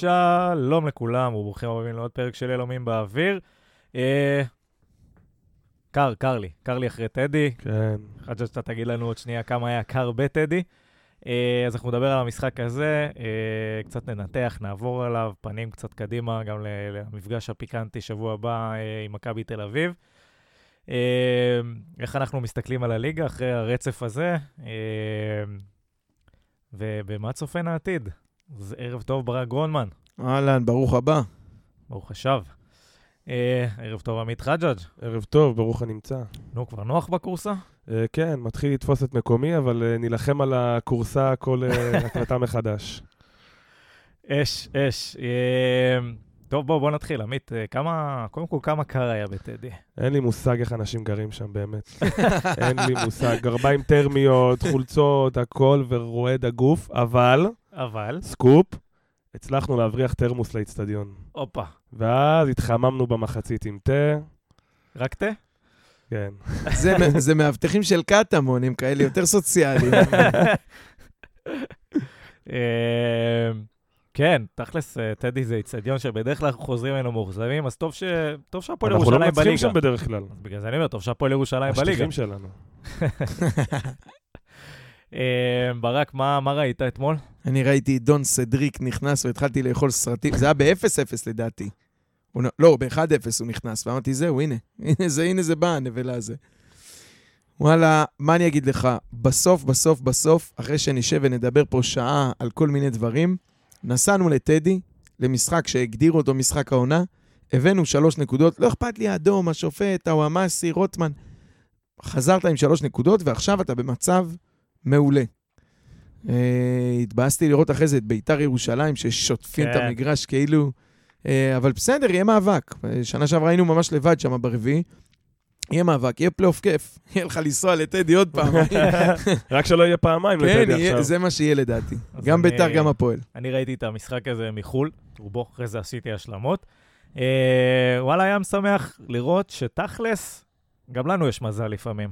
שלום לכולם וברוכים הבאים לעוד פרק של אלומים באוויר. אה, קר, קר לי, קר לי אחרי טדי. כן. חשבתי שאתה תגיד לנו עוד שנייה כמה היה קר בטדי. אה, אז אנחנו נדבר על המשחק הזה, אה, קצת ננתח, נעבור עליו, פנים קצת קדימה, גם למפגש הפיקנטי שבוע הבא אה, עם מכבי תל אביב. אה, איך אנחנו מסתכלים על הליגה אחרי הרצף הזה, אה, ובמה צופן העתיד. אז ערב טוב, ברק גרונמן, אהלן, ברוך הבא. ברוך השב. אה, ערב טוב, עמית חג'אג'. ערב טוב, ברוך הנמצא. נו, כבר נוח בקורסה? אה, כן, מתחיל לתפוס את מקומי, אבל אה, נילחם על הכורסה כל אה, הקלטה מחדש. אש, אש. אה, טוב, בוא, בוא נתחיל. עמית, אה, כמה, קודם כל, כמה קר היה בטדי? אין לי מושג איך אנשים גרים שם, באמת. אין לי מושג. גרביים טרמיות, חולצות, הכל, ורועד הגוף, אבל, אבל, סקופ, הצלחנו להבריח תרמוס לאיצטדיון. הופה, ואז התחממנו במחצית עם תה, רק תה? כן. זה, זה מאבטחים של קטמון, הם כאלה יותר סוציאליים. אה, כן, תכלס, אה, טדי זה איצטדיון שבדרך כלל אנחנו חוזרים ממנו מאוכזבים, אז טוב ש- טוב שהפועל אנחנו לא ירושלים מנצחים בליגה. שם בדרך כלל. בגלל זה אני אומר, טוב שהפועל ירושלים בליגה. השטיחים שלנו. אה, ברק, מה מה ראית אתמול? אני ראיתי את דון סדריק נכנס והתחלתי לאכול סרטים, זה היה ב-0-0 לדעתי. הוא לא, ב-1-0 הוא נכנס, ואמרתי, זהו, הנה, הנה זה, הנה זה בא, הנבלה הזה. וואלה, מה אני אגיד לך? בסוף, בסוף, בסוף, אחרי שנשב ונדבר פה שעה על כל מיני דברים, נסענו לטדי, למשחק שהגדירו אותו משחק העונה, הבאנו שלוש נקודות, לא אכפת לי האדום, השופט, הוואמאסי, רוטמן. חזרת עם שלוש נקודות, ועכשיו אתה במצב מעולה. אה, התבאסתי לראות אחרי זה את ביתר ירושלים, ששוטפים את כן. המגרש כאילו... אה, אבל בסדר, יהיה מאבק. שנה שעברה היינו ממש לבד שם ברביעי. יהיה מאבק, יהיה פלייאוף כיף. יהיה לך לנסוע לטדי עוד פעם. רק שלא יהיה פעמיים כן, לטדי יהיה- עכשיו. זה מה שיהיה לדעתי. גם אני- ביתר, גם הפועל. אני ראיתי את המשחק הזה מחו"ל, רובו, אחרי זה עשיתי השלמות. אה, וואלה, היה משמח לראות שתכלס, גם לנו יש מזל לפעמים.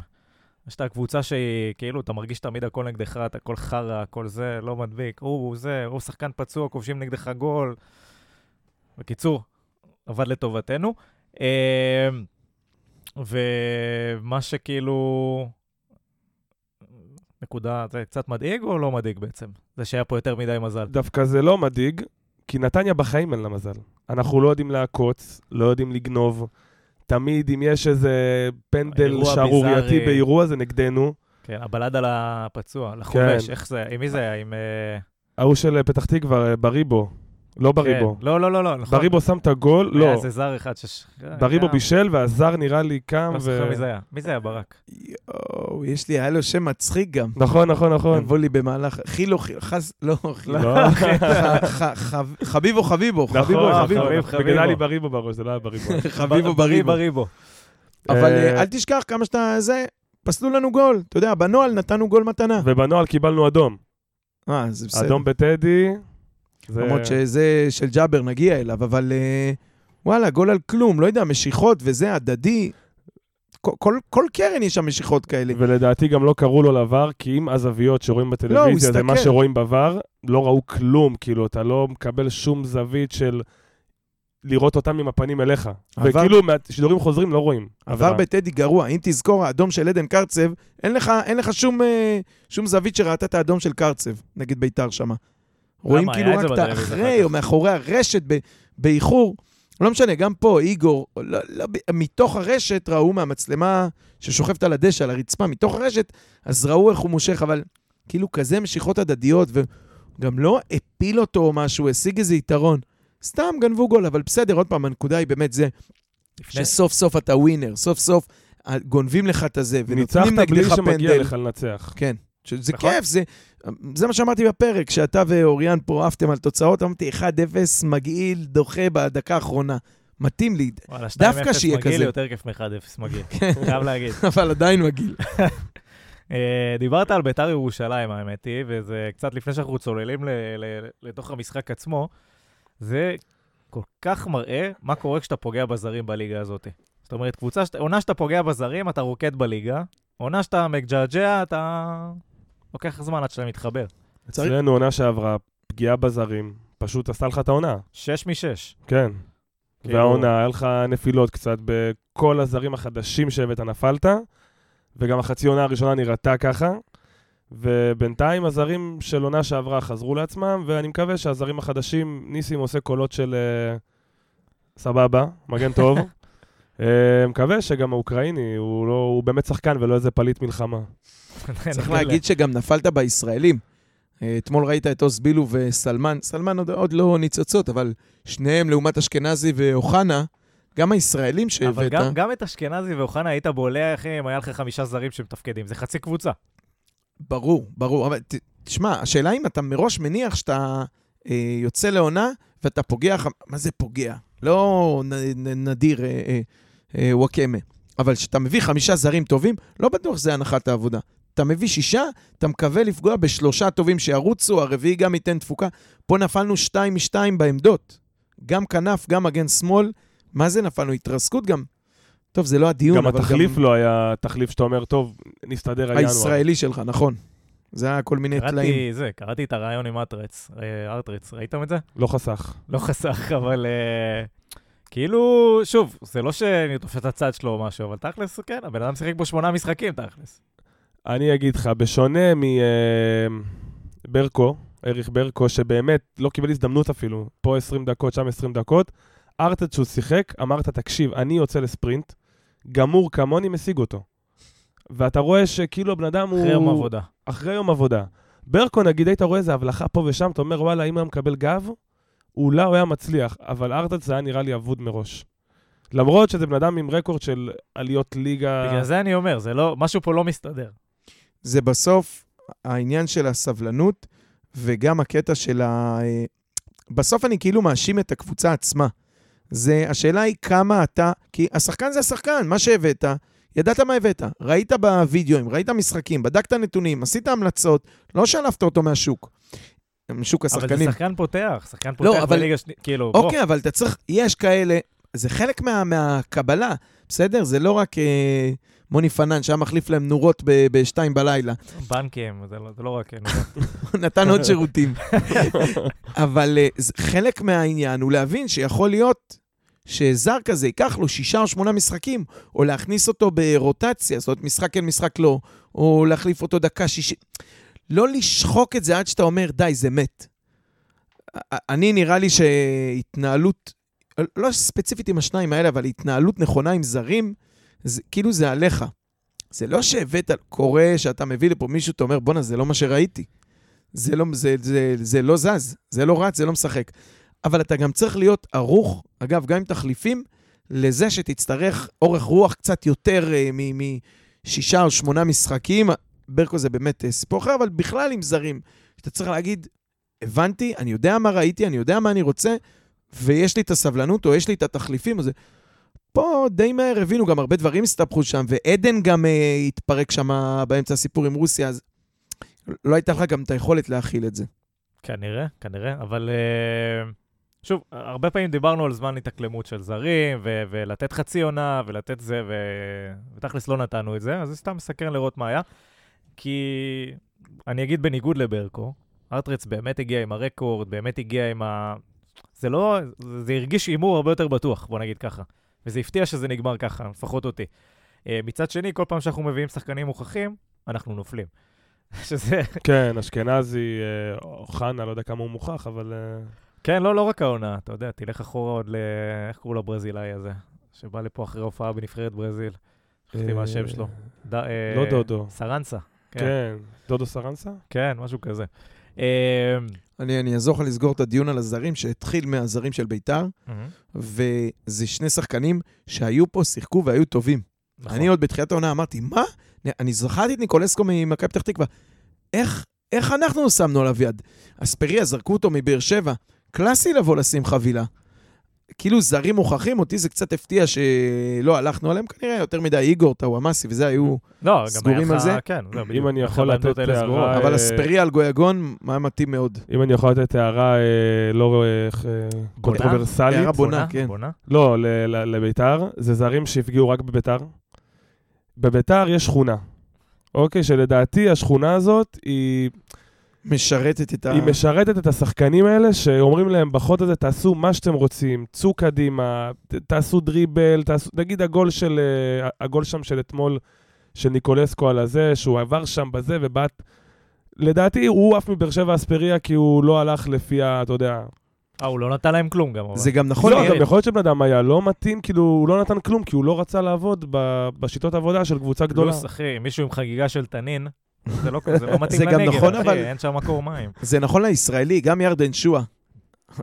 יש את הקבוצה שהיא, כאילו, אתה מרגיש תמיד הכל נגדך, אתה הכל חרא, הכל זה, לא מדביק, הוא זה, הוא שחקן פצוע, כובשים נגדך גול. בקיצור, עבד לטובתנו. אה, ומה שכאילו... נקודה, זה קצת מדאיג או לא מדאיג בעצם? זה שהיה פה יותר מדי מזל. דווקא זה לא מדאיג, כי נתניה בחיים אין לה מזל. אנחנו לא יודעים לעקוץ, לא יודעים לגנוב. תמיד אם יש איזה פנדל שערורייתי. באירוע, זה נגדנו. כן, הבלד על הפצוע, לחובש, כן. איך זה, עם מי זה היה? עם... אה, ההוא של פתח תקווה, אה, בריבו. לא בריבו. כן. לא, לא, לא, לא, נכון. בריבו שם את הגול, היה לא. איזה זר אחד ש... בריבו בישל והזר נראה לי קם לא ו... זוכר מי זה היה. מי זה היה, ברק? יואו, יש לי, היה לו שם מצחיק גם. נכון, נכון, נכון. יבוא לי במהלך, חילו, חילו, חס, לא, חילו. לא, חביבו, חביבו, חביבו, חביבו. חביב. בגלל זה היה לי. בריבו בראש, זה לא היה בריבו. חביבו בר- בריבו. בריבו. אבל אה, אה, אל תשכח כמה שאתה זה, פסלו לנו גול. אתה יודע, בנוהל נתנו גול מתנה. ובנוהל קיבלנו אדום. אה, זה בסדר. אדום בטדי. זה- למרות שזה של ג'אבר, נגיע אליו, אבל אה, וואלה, גול על כלום, לא יודע, משיכות וזה, הדדי. כל, כל, כל קרן יש שם משיכות כאלה. ולדעתי גם לא קראו לו לבר, כי אם הזוויות שרואים בטלוויזיה זה מה. שרואים בבר, לא ראו כלום, כאילו, אתה לא מקבל שום זווית של לראות אותם עם הפנים אליך. עבר- וכאילו, מהשידורים חוזרים לא רואים. עבר עבירה. בטדי גרוע, אם תזכור, האדום של עדן קרצב, אין לך, אין לך שום, אה, שום זווית שראתה את האדום של קרצב נגד ביתר שמה. רואים כאילו זה רק את האחרי אחר או. מאחורי הרשת באיחור. לא משנה, גם פה, איגור, לא, לא, מתוך הרשת ראו מהמצלמה ששוכבת על הדשא, על הרצפה, מתוך הרשת, אז ראו איך הוא מושך, אבל כאילו כזה משיכות הדדיות, וגם לא הפיל אותו או משהו, השיג איזה יתרון. סתם גנבו גול, אבל בסדר, עוד פעם, הנקודה היא באמת זה, לפני- שסוף סוף אתה ווינר, סוף סוף אה, גונבים לך את הזה, ניצחת ונותנים בלי נגדך שמגיע פנדל. לך לנצח. כן, שזה נכון. כיף, זה, זה מה שאמרתי בפרק, כשאתה ואוריאן פה עפתם על תוצאות, אמרתי 1-0 מגעיל, דוחה בדקה האחרונה. מתאים לי, וואלה, 2-0 דווקא שיהיה מגעיל כזה. יותר כיף מ-1-0 מגעיל, חייב להגיד. אבל עדיין מגעיל. אה, דיברת על ביתר ירושלים, האמת היא, וזה קצת לפני שאנחנו צוללים לתוך המשחק עצמו, זה כל כך מראה מה קורה כשאתה פוגע בזרים בליגה הזאת. זאת אומרת, קבוצה, עונה שאתה פוגע בזרים, אתה רוקד בליגה, עונה שאתה מג'עג'ע, אתה... לוקח זמן עד שאתה מתחבר. אצלנו עונה שעברה, פגיעה בזרים, פשוט עשתה לך את העונה. שש משש. כן. כאילו- והעונה, היה לך נפילות קצת בכל הזרים החדשים שהבאת, נפלת, וגם החצי עונה הראשונה נראתה ככה. ובינתיים הזרים של עונה שעברה חזרו לעצמם, ואני מקווה שהזרים החדשים, ניסים עושה קולות של אה, סבבה, מגן טוב. אה, מקווה שגם האוקראיני, הוא, לא, הוא באמת שחקן ולא איזה פליט מלחמה. צריך להגיד שגם נפלת בישראלים. אה, אתמול ראית את עוז בילו וסלמן, סלמן עוד, עוד לא ניצוצות, אבל שניהם לעומת אשכנזי ואוחנה, גם הישראלים שהבאת, אבל גם, גם את אשכנזי ואוחנה היית בולע, אחי, אם היה לך חמישה זרים שמתפקדים. זה חצי קבוצה. ברור, ברור. אבל ת, תשמע, השאלה אם אתה מראש מניח שאתה אה, יוצא לעונה ואתה פוגע, מה זה פוגע? לא נ, נ, נדיר אה, אה, וואקמה. אבל כשאתה מביא חמישה זרים טובים, לא בטוח שזה הנחת העבודה. אתה מביא שישה, אתה מקווה לפגוע בשלושה טובים שירוצו, הרביעי גם ייתן תפוקה. פה נפלנו שתיים משתיים בעמדות. גם כנף, גם מגן שמאל. מה זה נפלנו? התרסקות גם. טוב, זה לא הדיון, גם אבל התחליף גם לא היה תחליף שאתה אומר, טוב, נסתדר על ינואר. הישראלי שלך, נכון. זה היה כל מיני טלאים. קראתי זה, קראתי את הרעיון עם ארטרץ, אה, ארטרץ, ראיתם את זה? לא חסך. לא חסך, אבל אה, כאילו, שוב, זה לא שאני תופס את הצד שלו או משהו, אבל תכלס, כן, הבן אדם שיחק בו שמונה משחקים, תכלס. אני אגיד לך, בשונה מברקו, אריך ברקו, שבאמת לא קיבל הזדמנות אפילו, פה 20 דקות, שם 20 דקות, ארטד שהוא שיחק, אמרת, תקשיב, אני יוצא לספרינט, גמור כמוני, משיג אותו. ואתה רואה שכאילו הבן אדם הוא... אחרי יום עבודה. אחרי יום עבודה. ברקו, נגיד, היית רואה איזה הבלחה פה ושם, אתה אומר, וואלה, אם הוא היה מקבל גב, אולי הוא היה מצליח, אבל ארטד זה היה נראה לי אבוד מראש. למרות שזה בן אדם עם רקורד של עליות ליגה... בגלל זה אני אומר, זה לא, משהו פה לא מסתדר. זה בסוף העניין של הסבלנות, וגם הקטע של ה... אה, בסוף אני כאילו מאשים את הקבוצה עצמה. זה, השאלה היא כמה אתה... כי השחקן זה השחקן, מה שהבאת, ידעת מה הבאת. ראית בווידאוים, ראית משחקים, בדקת נתונים, עשית המלצות, לא שלפת אותו מהשוק. משוק אבל השחקנים. זה שחקן פותח, שחקן לא, פותח אבל- בליגה שניה, כאילו, בוא. אוקיי, אבל אתה צריך, יש כאלה, זה חלק מה, מהקבלה, בסדר? זה לא רק אה, מוני פנן שהיה מחליף להם נורות ב- בשתיים בלילה. בנקים, זה לא, זה לא רק... הוא נתן עוד שירותים. אבל אה, זה- חלק מהעניין הוא להבין שיכול להיות שזר כזה ייקח לו שישה או שמונה משחקים, או להכניס אותו ברוטציה, זאת אומרת, משחק כן, משחק לא, או להחליף אותו דקה שישי. לא לשחוק את זה עד שאתה אומר, די, זה מת. אני, נראה לי שהתנהלות, לא ספציפית עם השניים האלה, אבל התנהלות נכונה עם זרים, זה, כאילו זה עליך. זה לא שהבאת, קורה שאתה מביא לפה מישהו, אתה אומר, בואנה, זה לא מה שראיתי. זה לא, זה, זה, זה לא זז, זה לא רץ, זה לא משחק. אבל אתה גם צריך להיות ערוך, אגב, גם עם תחליפים, לזה שתצטרך אורך רוח קצת יותר אה, משישה או שמונה משחקים. ברקו זה באמת אה, סיפור אחר, אבל בכלל עם זרים, אתה צריך להגיד, הבנתי, אני יודע מה ראיתי, אני יודע מה אני רוצה, ויש לי את הסבלנות, או יש לי את התחליפים, או זה... פה די מהר הבינו, גם הרבה דברים הסתבכו שם, ועדן גם אה, התפרק שם באמצע הסיפור עם רוסיה, אז לא הייתה לך גם את היכולת להכיל את זה. כנראה, כנראה, אבל אה, שוב, הרבה פעמים דיברנו על זמן התאקלמות של זרים, ו- ולתת חצי עונה, ולתת זה, ו- ותכלס לא נתנו את זה, אז זה סתם מסקרן לראות מה היה. כי אני אגיד בניגוד לברקו, ארטרץ באמת הגיע עם הרקורד, באמת הגיע עם ה... זה לא, זה, הרגיש הימור הרבה יותר בטוח, בוא נגיד ככה. וזה הפתיע שזה נגמר ככה, לפחות אותי. אה, מצד שני, כל פעם שאנחנו מביאים שחקנים מוכחים, אנחנו נופלים. שזה, כן, אשכנזי, אה, אוחנה, לא יודע כמה הוא מוכח, אבל... אה, כן, לא, לא רק העונה, אתה יודע, תלך אחורה עוד ל... איך קראו לברזילאי הזה? שבא לפה אחרי הופעה בנבחרת ברזיל. שכחתי מה השם שלו. לא דודו. סרנסה. כן, כן. דודו סרנסה? כן, משהו כזה. אה, אני, אני אעזור לך לסגור את הדיון על הזרים, שהתחיל מהזרים של ביתר, וזה שני שחקנים שהיו פה, שיחקו והיו טובים. נכון. אני עוד בתחילת העונה אמרתי, מה? אני זכרתי את ניקולסקו ממכבי פתח תקווה. איך, איך אנחנו שמנו עליו יד? אספריה, זרקו אותו מבאר שבע. קלאסי לבוא לשים חבילה. כאילו זרים מוכחים, אותי זה קצת הפתיע שלא הלכנו עליהם, כנראה יותר מדי איגור, טאוואמאסי וזה היו... לא, סגורים על זה? כן, אם. אני יכול לתת. הערה, אבל אה, אספריה על גויגון, היה מתאים מאוד. אם אני יכול לתת הערה אה, לא אה? קונטרוברסלית. הערה בונה, כן. בונה? לא, לביתר, זה זרים שהפגיעו רק בביתר. בביתר יש שכונה, אוקיי? שלדעתי השכונה הזאת היא... משרתת את ה... היא משרתת את השחקנים האלה שאומרים להם בחוד הזה, תעשו מה שאתם רוצים, צאו קדימה, ת- תעשו דריבל, תעשו... נגיד הגול של... אה, הגול שם של אתמול, של ניקולסקו על הזה, שהוא עבר שם בזה ובעט... לדעתי הוא עף מבאר שבע אספריה כי הוא לא הלך לפי ה... אתה יודע... אה, הוא לא נתן להם כלום גם. זה גם נכון, לא, יאיר. גם יכול להיות שבן אדם היה לא מתאים, כאילו, הוא לא נתן כלום, כי הוא לא רצה לעבוד ב- בשיטות עבודה של קבוצה גדולה. פלוס, אחי, מישהו עם חגיגה של תנין, זה לא זה לא מתאים זה גם לנגב, נכון, אחי, אבל- אין שם מקור מים. זה נכון לישראלי, גם ירדן שואה.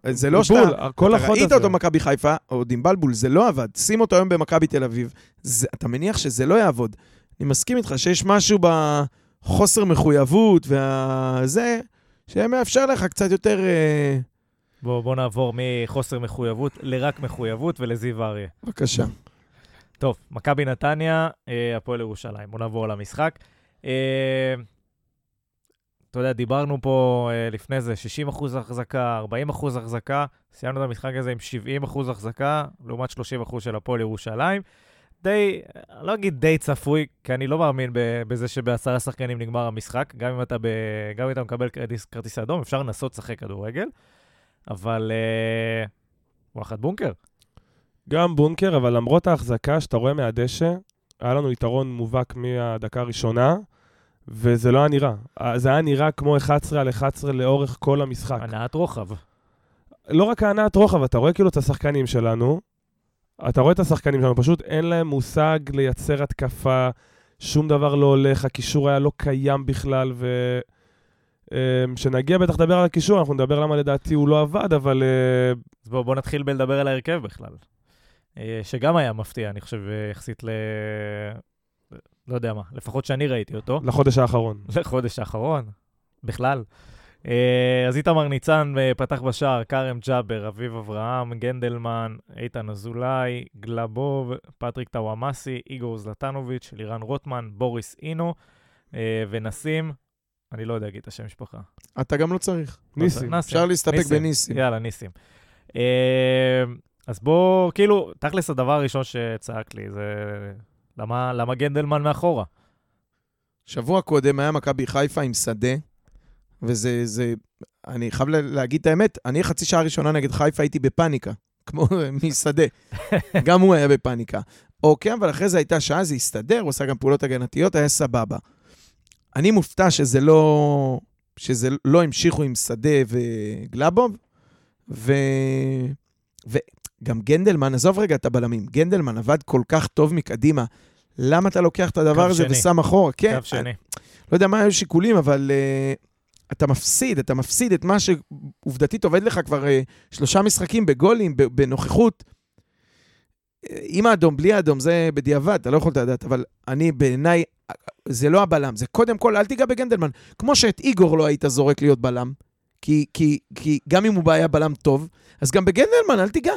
זה לא שאתה... בול, אתה ראית הזה. אותו במכבי חיפה, או דימבלבול, זה לא עבד. שים אותו היום במכבי תל אביב, זה, אתה מניח שזה לא יעבוד. אני מסכים איתך שיש משהו בחוסר מחויבות והזה, שמאפשר לך קצת יותר... אה, בוא בוא נעבור מחוסר מחויבות לרק מחויבות ולזיו אריה. בבקשה. טוב, מכבי נתניה, אה, הפועל ירושלים. בואו נעבור למשחק. אה, אתה יודע, דיברנו פה אה, לפני זה 60 אחוז החזקה, 40 אחוז החזקה, סיימנו את המשחק הזה עם 70 אחוז החזקה, לעומת 30 אחוז של הפועל ירושלים. די, לא אגיד די צפוי, כי אני לא מאמין בזה שבעשרה שחקנים נגמר המשחק. גם אם אתה, ב, גם אם אתה מקבל כרטיס, אדום, אפשר לנסות לשחק כדורגל, אבל אה, וואחד בונקר. גם בונקר, אבל למרות ההחזקה שאתה רואה מהדשא, היה לנו יתרון מובהק מהדקה הראשונה, וזה לא היה נראה. אה, זה היה נראה כמו 11 על 11 לאורך כל המשחק. הנעת רוחב. לא רק הנעת רוחב, אתה רואה כאילו את השחקנים שלנו, אתה רואה את השחקנים שלנו, פשוט אין להם מושג לייצר התקפה, שום דבר לא הולך, הקישור היה לא קיים בכלל, ו... אמ, כשנגיע בטח לדבר על הקישור, אנחנו נדבר למה לדעתי הוא לא עבד, אבל אה, אז בואו בוא נתחיל בלדבר על ההרכב בכלל. אה, שגם היה מפתיע, אני חושב, אה, יחסית ל... לא יודע מה, לפחות שאני ראיתי אותו, לחודש האחרון. לחודש האחרון, בכלל. אה, אז איתמר ניצן אה, פתח בשער, כרם ג'אבר, אביב אברהם, גנדלמן, איתן אזולאי, גלבוב, פטריק טוואמאסי, איגור זלטנוביץ', לירן רוטמן, בוריס אינו אה, ונסים, אני לא יודע להגיד את השם משפחה. אתה גם לא צריך. ניסים. נסים. אפשר להסתפק ניסים. בניסים. יאללה, ניסים. אז בוא, כאילו, תכלס הדבר הראשון שצעק לי זה למה, למה גנדלמן מאחורה? שבוע קודם היה מכבי חיפה עם שדה, וזה, זה, אני חייב לה- להגיד את האמת, אני חצי שעה ראשונה נגד חיפה הייתי בפאניקה, כמו משדה. גם הוא היה בפאניקה. אוקיי, אבל אחרי זה הייתה שעה, זה הסתדר, הוא עשה גם פעולות הגנתיות, היה סבבה. אני מופתע שזה לא, שזה לא המשיכו עם שדה וגלאבוב, ו... וגם גנדלמן, עזוב רגע את הבלמים, גנדלמן עבד כל כך טוב מקדימה. למה אתה לוקח את הדבר הזה שני. ושם אחורה? כן, קו שני. לא יודע מה היו השיקולים, אבל uh, אתה מפסיד, אתה מפסיד את מה שעובדתית עובד לך כבר uh, שלושה משחקים בגולים, בנוכחות. אה, עם האדום, בלי האדום, זה בדיעבד, אתה לא יכולת לדעת, אבל אני בעיניי, זה לא הבלם, זה קודם כל, אל תיגע בגנדלמן. כמו שאת איגור לא היית זורק להיות בלם, כי, כי, כי גם אם הוא היה בלם טוב, אז גם בגנדלמן אל תיגע.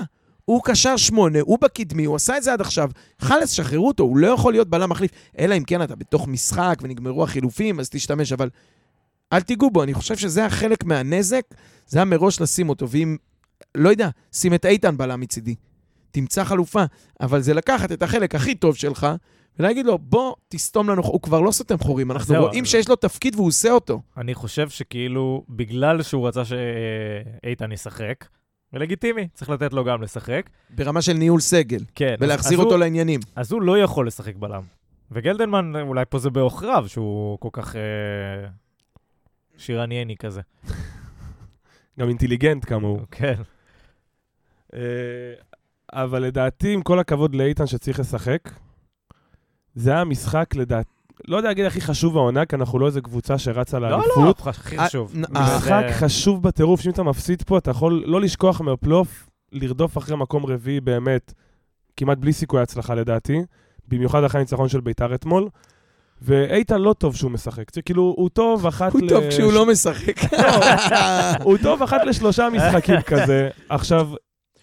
הוא קשר שמונה, הוא בקדמי, הוא עשה את זה עד עכשיו. חלאס, שחררו אותו, הוא לא יכול להיות בלם מחליף. אלא אם כן אתה בתוך משחק ונגמרו החילופים, אז תשתמש, אבל אל תיגעו בו. אני חושב שזה היה חלק מהנזק, זה היה מראש לשים אותו. ואם, לא יודע, שים את איתן בלם מצידי. תמצא חלופה. אבל זה לקחת את החלק הכי טוב שלך, ולהגיד לו, בוא, תסתום לנו, הוא כבר לא סותם חורים, אנחנו זהו, רואים אז- שיש לו תפקיד והוא עושה אותו. אני חושב שכאילו, בגלל שהוא רצה שאיתן ישחק, ולגיטימי, צריך לתת לו גם לשחק. ברמה של ניהול סגל, כן. ולהחזיר אותו הוא- לעניינים. אז הוא לא יכול לשחק בלם. וגלדלמן, אולי פה זה בעוכריו, שהוא כל כך אה, שירנייני כזה. גם אינטליגנט כמוהו. כן. אה, אבל לדעתי, עם כל הכבוד לאיתן שצריך לשחק, זה היה משחק, לדעתי, לא יודע להגיד הכי חשוב העונה, כי אנחנו לא איזה קבוצה שרצה לא, לא, לאליפות. הכי חשוב. אה, אה, משחק זה- חשוב בטירוף, שאם אתה מפסיד פה, אתה יכול לא לשכוח מהפלייאוף, לרדוף אחרי מקום רביעי באמת, כמעט בלי סיכוי הצלחה לדעתי, במיוחד אחרי הניצחון של ביתר אתמול. ואיתן לא טוב שהוא משחק, זה כאילו, הוא טוב אחת הוא טוב כשהוא לא משחק. הוא טוב אחת לשלושה משחקים כזה. עכשיו,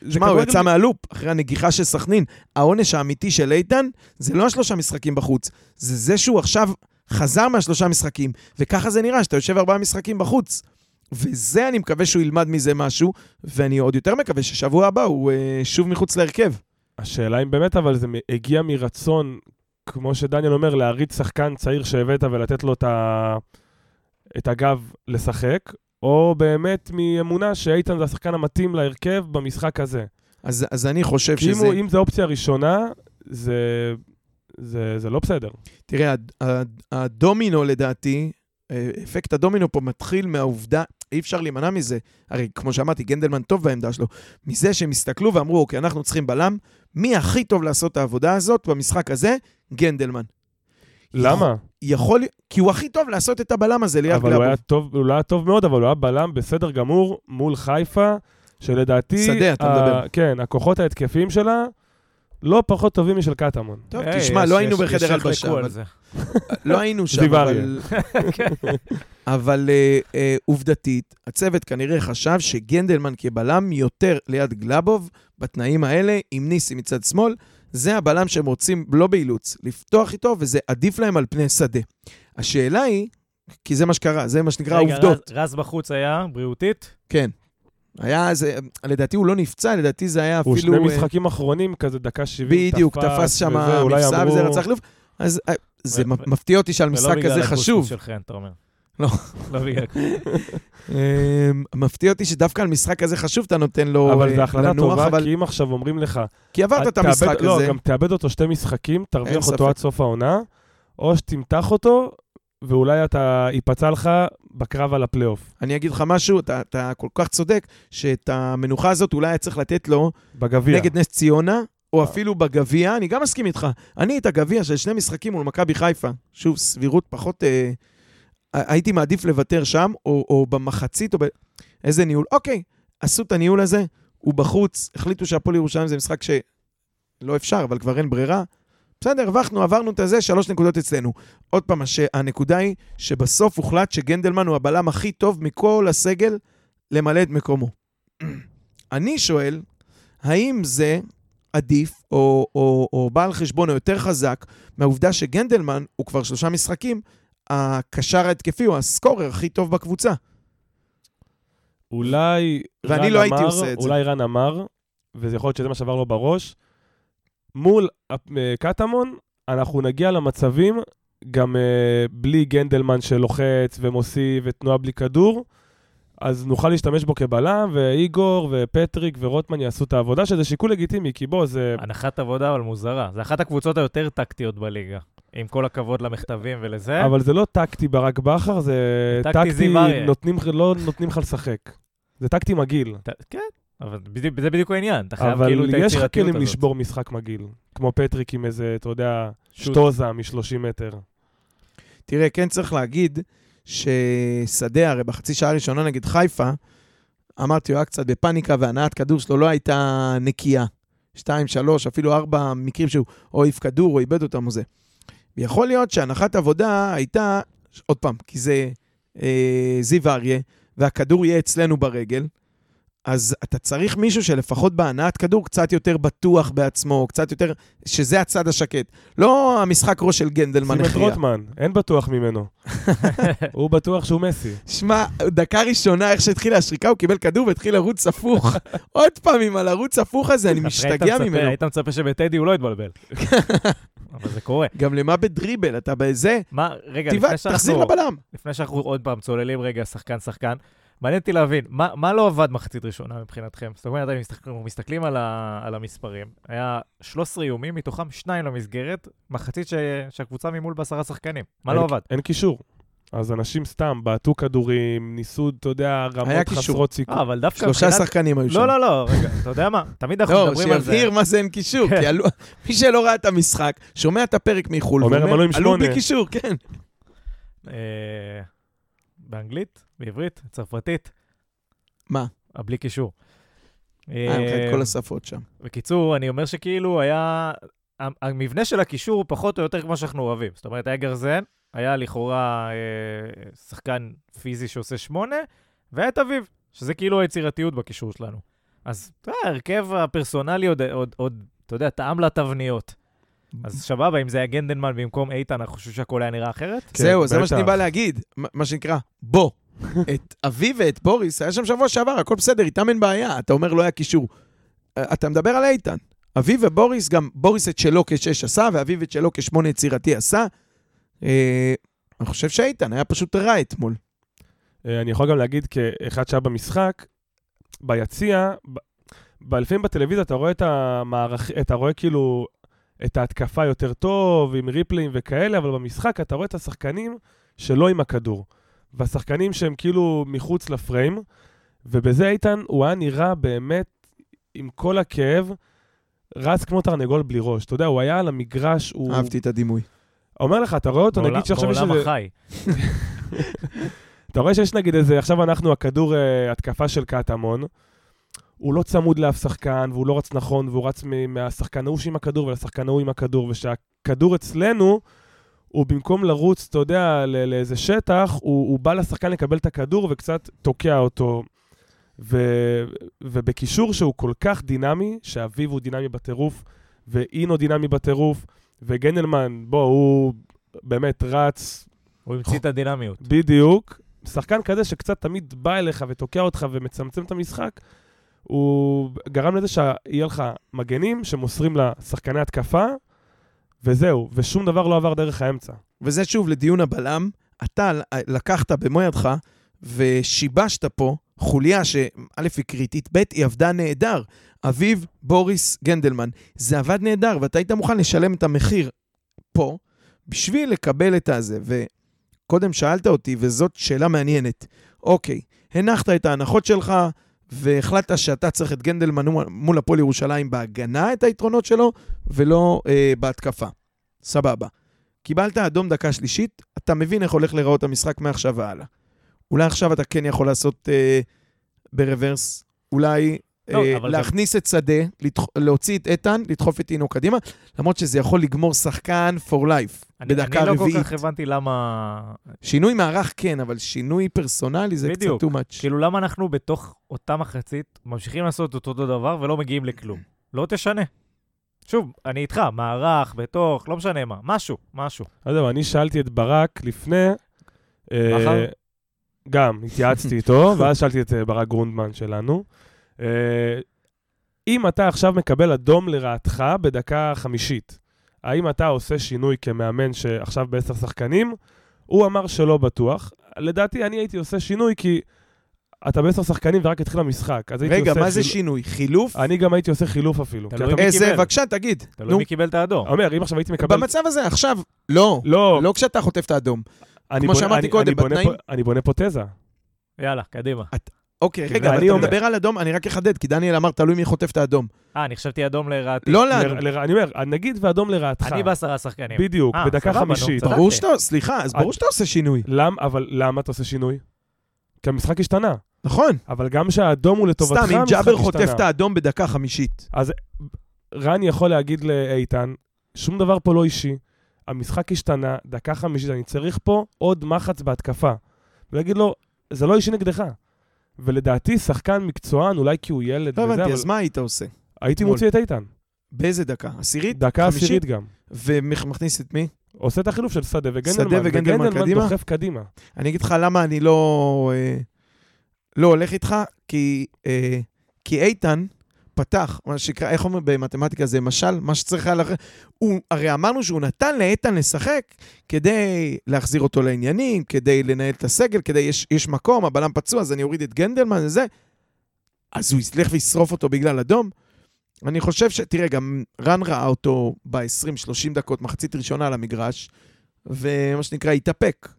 שמע, הוא יצא מהלופ אחרי הנגיחה של סכנין. העונש האמיתי של איתן זה לא השלושה משחקים בחוץ, זה זה שהוא עכשיו חזר מהשלושה משחקים, וככה זה נראה, שאתה יושב ארבעה משחקים בחוץ. וזה, אני מקווה שהוא ילמד מזה משהו, ואני עוד יותר מקווה ששבוע הבא הוא אה, שוב מחוץ להרכב. השאלה אם באמת, אבל זה הגיע מרצון, כמו שדניאל אומר, להריץ שחקן צעיר שהבאת ולתת לו את, ה... את הגב לשחק, או באמת מאמונה שאיתן זה השחקן המתאים להרכב במשחק הזה. אז, אז אני חושב כי אם, שזה... הוא- אם זה אופציה ראשונה, זה, זה, זה לא בסדר. תראה, הד- הד- הדומינו לדעתי, אה, אפקט הדומינו פה מתחיל מהעובדה, אי אפשר להימנע מזה. הרי כמו שאמרתי, גנדלמן טוב בעמדה שלו. מזה שהם הסתכלו ואמרו, אוקיי, אנחנו צריכים בלם, מי הכי טוב לעשות את העבודה הזאת במשחק הזה? גנדלמן. למה? יכול, כי הוא הכי טוב לעשות את הבלם הזה ליד אבל הוא גלאבוב. היה, טוב, הוא לא היה טוב מאוד, אבל הוא היה בלם בסדר גמור מול חיפה, שלדעתי... שדה, אתה ה- מדבר. כן, הכוחות ההתקפיים שלה לא פחות טובים משל קטמון. טוב, היי, תשמע, יש- לא היינו יש- בחדר הלבשה, אבל-. לא היינו שם, אבל... אבל אה, אה, עובדתית, הצוות כנראה חשב שגנדלמן כבלם יותר ליד גלאבוב, בתנאים האלה, עם ניסי מצד שמאל, זה הבלם שהם רוצים, לא באילוץ, לפתוח איתו, וזה עדיף להם על פני שדה. השאלה היא, כי זה מה שקרה, זה מה שנקרא רגע, העובדות. רז- רז בחוץ היה בריאותית? כן. היה זה, לדעתי הוא לא נפצע, לדעתי זה היה הוא אפילו... שני אה, משחקים אחרונים, כזה דקה 70, בדיוק, תפס שם אמרו- וזה רצה חילוף. אז אה, זה ו- מפתיע אותי שעל ולא משחק בגלל כזה הקוסקוס חשוב. של חן, אתה אומר. לא. לא בגלל... אמ, מפתיע אותי שדווקא על משחק כזה חשוב אתה נותן לו אבל אה, זו החלטה לנוח, טובה, אבל... כי אם עכשיו אומרים לך... כי עברת את המשחק לא, הזה. גם תאבד אותו שתי משחקים, תרוויח אותו. עד סוף העונה, או שתמתח אותו, ואולי אתה ייפצע לך בקרב על הפלייאוף. אני אגיד לך משהו, אתה, אתה כל כך צודק, שאת המנוחה הזאת אולי היה צריך לתת לו בגביע. נגד נס ציונה, או אה. אפילו בגביע, אני גם מסכים איתך. אני את הגביע של שני משחקים מול מכבי חיפה, שוב, סבירות פחות... אה, הייתי מעדיף לוותר שם, או, או במחצית, או ב... איזה ניהול. אוקיי, עשו את הניהול הזה, הוא בחוץ, החליטו שהפועל ירושלים זה משחק שלא אפשר, אבל כבר אין ברירה. בסדר, הרווחנו, עברנו את הזה, שלוש נקודות אצלנו. עוד פעם. הנקודה היא שבסוף הוחלט שגנדלמן הוא הבלם הכי טוב מכל הסגל למלא את מקומו. אני שואל, האם זה עדיף, או, או, או בא על חשבון, או יותר חזק, מהעובדה שגנדלמן הוא כבר שלושה משחקים, הקשר ההתקפי הוא הסקורר הכי טוב בקבוצה. אולי ואני רן לא הייתי אמר- עושה את זה. אולי רן אמר, וזה יכול להיות שזה מה שעבר לו בראש, מול אה, קטמון, אנחנו נגיע למצבים גם אה, בלי גנדלמן שלוחץ ומוסיף ותנועה בלי כדור, אז נוכל להשתמש בו כבלם, ואיגור ופטריק ורוטמן יעשו את העבודה, שזה שיקול לגיטימי, כי בוא, זה... הנחת עבודה, אבל מוזרה. זה אחת הקבוצות היותר טקטיות בליגה. עם כל הכבוד למכתבים ולזה. אבל זה לא טקטי ברק בכר, זה טקטי. נותנים, לא נותנים לך לשחק. זה טקטי מגעיל. כן, אבל בדיוק- זה בדיוק העניין. אתה חייב אבל כאילו את יש לך היצירתיות כלים הזאת. לשבור משחק מגעיל. כמו פטריק עם איזה, אתה יודע. שטוזה מ-30 מטר. תראה, כן צריך להגיד ששדה, הרי בחצי שעה הראשונה נגד חיפה, אמרתי, הוא היה קצת בפאניקה והנעת כדור שלו לא הייתה נקייה. שתיים, שלוש, אפילו ארבע מקרים שהוא או העיף כדור או איבד אותם או זה. ויכול להיות שהנחת עבודה הייתה, עוד פעם, כי זה אה, זיו אריה, והכדור יהיה אצלנו ברגל, אז אתה צריך מישהו שלפחות בהנעת כדור קצת יותר בטוח בעצמו, קצת יותר, שזה הצד השקט. לא המשחק ראש של גנדלמן הכריע. רוטמן, אין בטוח ממנו. הוא בטוח שהוא מסי. שמע, דקה ראשונה, איך שהתחילה השריקה, הוא קיבל כדור והתחיל לרוץ הפוך. עוד פעם, עם על הרוץ הפוך הזה, אני משתגע ממנו. היית מצפה שבטדי הוא לא יתבלבל. אבל זה קורה. גם למה בדריבל? אתה בזה? מה, רגע, לפני תחזיר שאנחנו... לבלם. לפני שאנחנו עוד פעם צוללים רגע שחקן-שחקן, מעניין אותי להבין, מה, מה לא עבד מחצית ראשונה מבחינתכם? זאת אומרת, אתם מסתכלים, מסתכלים על, ה, על המספרים, היה 13 איומים, מתוכם שניים למסגרת, מחצית ש, שהקבוצה ממול בעשרה שחקנים. מה לא אין- עבד? אין קישור. אז אנשים סתם בעטו כדורים, ניסו, אתה יודע, היה רמות קישור. חסרות סיכוי. אה, אבל דווקא שלושה מבחינת... שחקנים היו שם. לא, לא, לא, רגע, אתה יודע מה? תמיד אנחנו לא, מדברים על זה. שיבהיר מה זה אין קישור, כן. כי עלו- מי שלא ראה את המשחק, שומע את הפרק מחו"ל, אומר, הם ואומר, עלו עם עלו בלי שמונה." קישור, כן. אה, באנגלית? בעברית? צרפתית? מה? הבלי קישור. היה לך את כל השפות שם. בקיצור, אני אומר שכאילו היה... המבנה של הקישור הוא פחות או יותר כמו שאנחנו אוהבים. זאת אומרת, היה גרזן, היה לכאורה אה, שחקן פיזי שעושה שמונה, והיה את אביב, שזה כאילו היצירתיות בקישור שלנו. אז אתה יודע, ההרכב הפרסונלי עוד, עוד, עוד, אתה יודע, טעם לתבניות. אז סבבה, אם זה היה גנדנמן במקום איתן, אנחנו חושבים שהכל היה נראה אחרת? כן, זהו, זה מה שאני בטח. בא להגיד, מה שנקרא, בוא. את אביב ואת בוריס, היה שם שבוע שעבר, הכל בסדר, איתם אין בעיה. אתה אומר לא היה קישור. אה, אתה מדבר על איתן. אביב ובוריס, גם בוריס את שלו כשש עשה, ואביב את שלו כשמונה יצירתי עשה. אה, אני חושב שאיתן היה פשוט רע אתמול. אה, אני יכול גם להגיד כאחד שהיה במשחק, ביציע, לפעמים בטלוויזיה אתה רואה את המערך, אתה רואה כאילו את ההתקפה יותר טוב, עם ריפלים וכאלה, אבל במשחק אתה רואה את השחקנים שלא עם הכדור. והשחקנים שהם כאילו מחוץ לפריים, ובזה איתן, הוא היה נראה באמת, עם כל הכאב, רץ כמו תרנגול בלי ראש. אתה יודע, הוא היה על המגרש, הוא... אהבתי את הדימוי. אומר לך, אתה רואה אותו, בעולם- נגיד שעכשיו יש בעולם איזה... החי. אתה רואה שיש נגיד איזה, עכשיו אנחנו הכדור אה, התקפה של קטמון, הוא לא צמוד לאף שחקן, והוא לא רץ נכון, והוא רץ מהשחקן ההוא שעם הכדור ולשחקן ההוא עם הכדור, ושהכדור אצלנו, הוא במקום לרוץ, אתה יודע, לאיזה שטח, הוא, הוא בא לשחקן לקבל את הכדור וקצת תוקע אותו. ו, ובקישור שהוא כל כך דינמי, שאביב הוא דינמי בטירוף, ואינו דינמי בטירוף, וגנדלמן, בוא, הוא באמת רץ הוא המציא את הדינמיות. בדיוק. שחקן כזה שקצת תמיד בא אליך ותוקע אותך ומצמצם את המשחק, הוא גרם לזה שיהיה לך מגנים שמוסרים לשחקני התקפה, וזהו, ושום דבר לא עבר דרך האמצע. וזה שוב לדיון הבלם, אתה לקחת במו ידך ושיבשת פה חוליה שא' היא קריטית, ב' היא עבדה נהדר. אביב בוריס גנדלמן. זה עבד נהדר, ואתה היית מוכן לשלם את המחיר פה בשביל לקבל את הזה. וקודם שאלת אותי, וזאת שאלה מעניינת. אוקיי, הנחת את ההנחות שלך, והחלטת שאתה צריך את גנדלמן מול הפועל ירושלים בהגנה, את היתרונות שלו, ולא אה, בהתקפה. סבבה. קיבלת אדום דקה שלישית, אתה מבין איך הולך להיראות המשחק מעכשיו והלאה. אולי עכשיו אתה כן יכול לעשות אה, ברוורס, אולי לא, אה, להכניס את שדה, לתח... להוציא את איתן, לדחוף את אינו קדימה, למרות שזה יכול לגמור שחקן for life, אני- בדקה אני לא כל רביעית. כך הבנתי למה... שינוי מערך כן, אבל שינוי פרסונלי זה בדיוק. קצת too much. כאילו, למה אנחנו בתוך אותה מחצית ממשיכים לעשות אותו דבר ולא מגיעים לכלום? לא תשנה. שוב, אני איתך, מערך, בתוך, לא משנה מה, משהו, משהו. אז זהו, אני שאלתי את ברק לפני... אה, בכר? גם, התייעצתי איתו, ואז שאלתי את אה, ברק גרונדמן שלנו. אה, אם אתה עכשיו מקבל אדום לרעתך בדקה חמישית, האם אתה עושה שינוי כמאמן שעכשיו בעשר שחקנים? הוא אמר שלא בטוח. לדעתי, אני הייתי עושה שינוי כי אתה בעשר שחקנים ורק התחיל המשחק. אז הייתי רגע, עושה מה זה שינוי? חילוף? אני גם הייתי עושה חילוף אפילו. תלוי מי איזה, קיבל? בבקשה, תגיד. תלוי מי קיבל את האדום. אומר, אם עכשיו הייתי מקבל... במצב הזה, עכשיו, לא. לא, לא כשאתה חוטף את האדום. אני כמו בונה- שאמרתי אני- קודם, אני בונה בתנאים- פה- אני בונה פה תזה. יאללה, קדימה. אוקיי, כי רגע, אבל אתה אומר- מדבר על אדום, אני רק אחדד, כי דניאל אמר, תלוי מי חוטף את האדום. אה, אני חשבתי אדום לרעתי. לא לנו. ל- ל- אני אומר, נגיד ואדום לרעתך. אני בעשרה שחקנים. בדיוק, אה, בדקה חמישית. ברור שאתה, סליחה, אז ברור שאתה עושה שינוי. למ- אבל למה אתה עושה שינוי? כי המשחק השתנה. נכון. אבל גם שהאדום הוא לטובתך, סתם, אם המשחק ג'אבר חוטף השתנה. את האדום בדקה חמישית. אז רן יכול להגיד לאיתן, שום דבר פה לא אישי, המשחק השתנה, דקה חמישית, אני צריך פה עוד מחץ בהתקפה. ולהגיד לו, זה לא אישי נגדך. ולדעתי, שחקן מקצוען, אולי כי הוא ילד לא וזה, הבנתי, אבל אז מה היית עושה? הייתי אתמול. מוציא את איתן. באיזה דקה? עשירית? דקה חמישית? עשירית גם. ומכניס את מי? עושה את החילוף של שדה וגנדלמן. שדה וגנדלמן קדימה? דוחף קדימה. אני אגיד לך למה אני לא, אה, לא הולך איתך, כי, אה, כי איתן פתח, מה שנקרא, איך אומרים במתמטיקה זה משל, מה שצריך היה... לח... הוא, הרי אמרנו שהוא נתן לאיתן לשחק כדי להחזיר אותו לעניינים, כדי לנהל את הסגל, כדי, יש, יש מקום, הבלם פצוע, אז אני אוריד את גנדלמן וזה. אז הוא ילך וישרוף אותו בגלל אדום? אני חושב ש... תראה, גם רן ראה אותו ב-20-30 דקות, מחצית ראשונה על המגרש, ומה שנקרא, התאפק.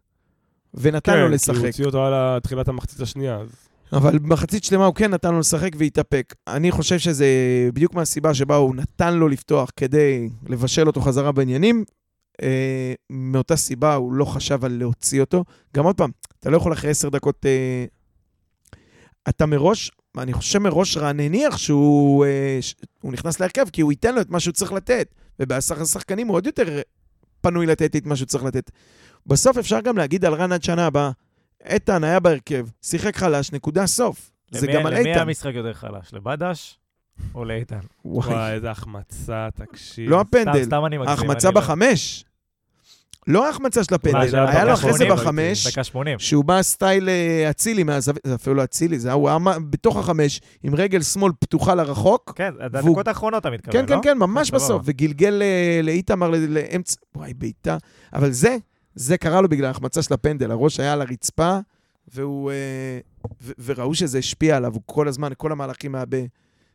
ונתן לו כן, כי הוא לשחק. הוציא אותו על תחילת המחצית השנייה. אז... אבל במחצית שלמה הוא כן נתן לו לשחק והתאפק. אני חושב שזה בדיוק מהסיבה שבה הוא נתן לו לפתוח כדי לבשל אותו חזרה בעניינים. אה, מאותה סיבה הוא לא חשב על להוציא אותו. גם עוד פעם, אתה לא יכול אחרי עשר דקות... אה, אתה מראש, אני חושב מראש רן הניח שהוא אה, ש- הוא נכנס להרכב כי הוא ייתן לו את מה שהוא צריך לתת. ובעשרה שחקנים הוא עוד יותר פנוי לתת את מה שהוא צריך לתת. בסוף אפשר גם להגיד על רן עד שנה הבאה, איתן היה בהרכב, שיחק חלש, נקודה סוף. זה למי- גם על למי איתן. המשחק יותר חלש? לבדש או לאיתן? וואי, וואי, איזה החמצה, תקשיב. לא הפנדל, סתם. ההחמצה לא- בחמש. לא ההחמצה של הפנדל, היה לו אחרי זה 80, בחמש, דקה 80. שהוא בא סטייל אה, אצילי מהזווית, זה אפילו לא אצילי, זה היה, הוא היה בתוך החמש, עם רגל שמאל פתוחה לרחוק. כן, והוא- הדקות האחרונות אתה מתכוון, כן, לא? כן, כן, ממש סבבה. בסוף, וגלגל אה, לאיתמר לאמצע, וואי, בעיטה. אבל זה, זה קרה לו בגלל ההחמצה של הפנדל, הראש היה על הרצפה, והוא... אה, ו- וראו שזה השפיע עליו, הוא כל הזמן, כל המהלכים היה ב...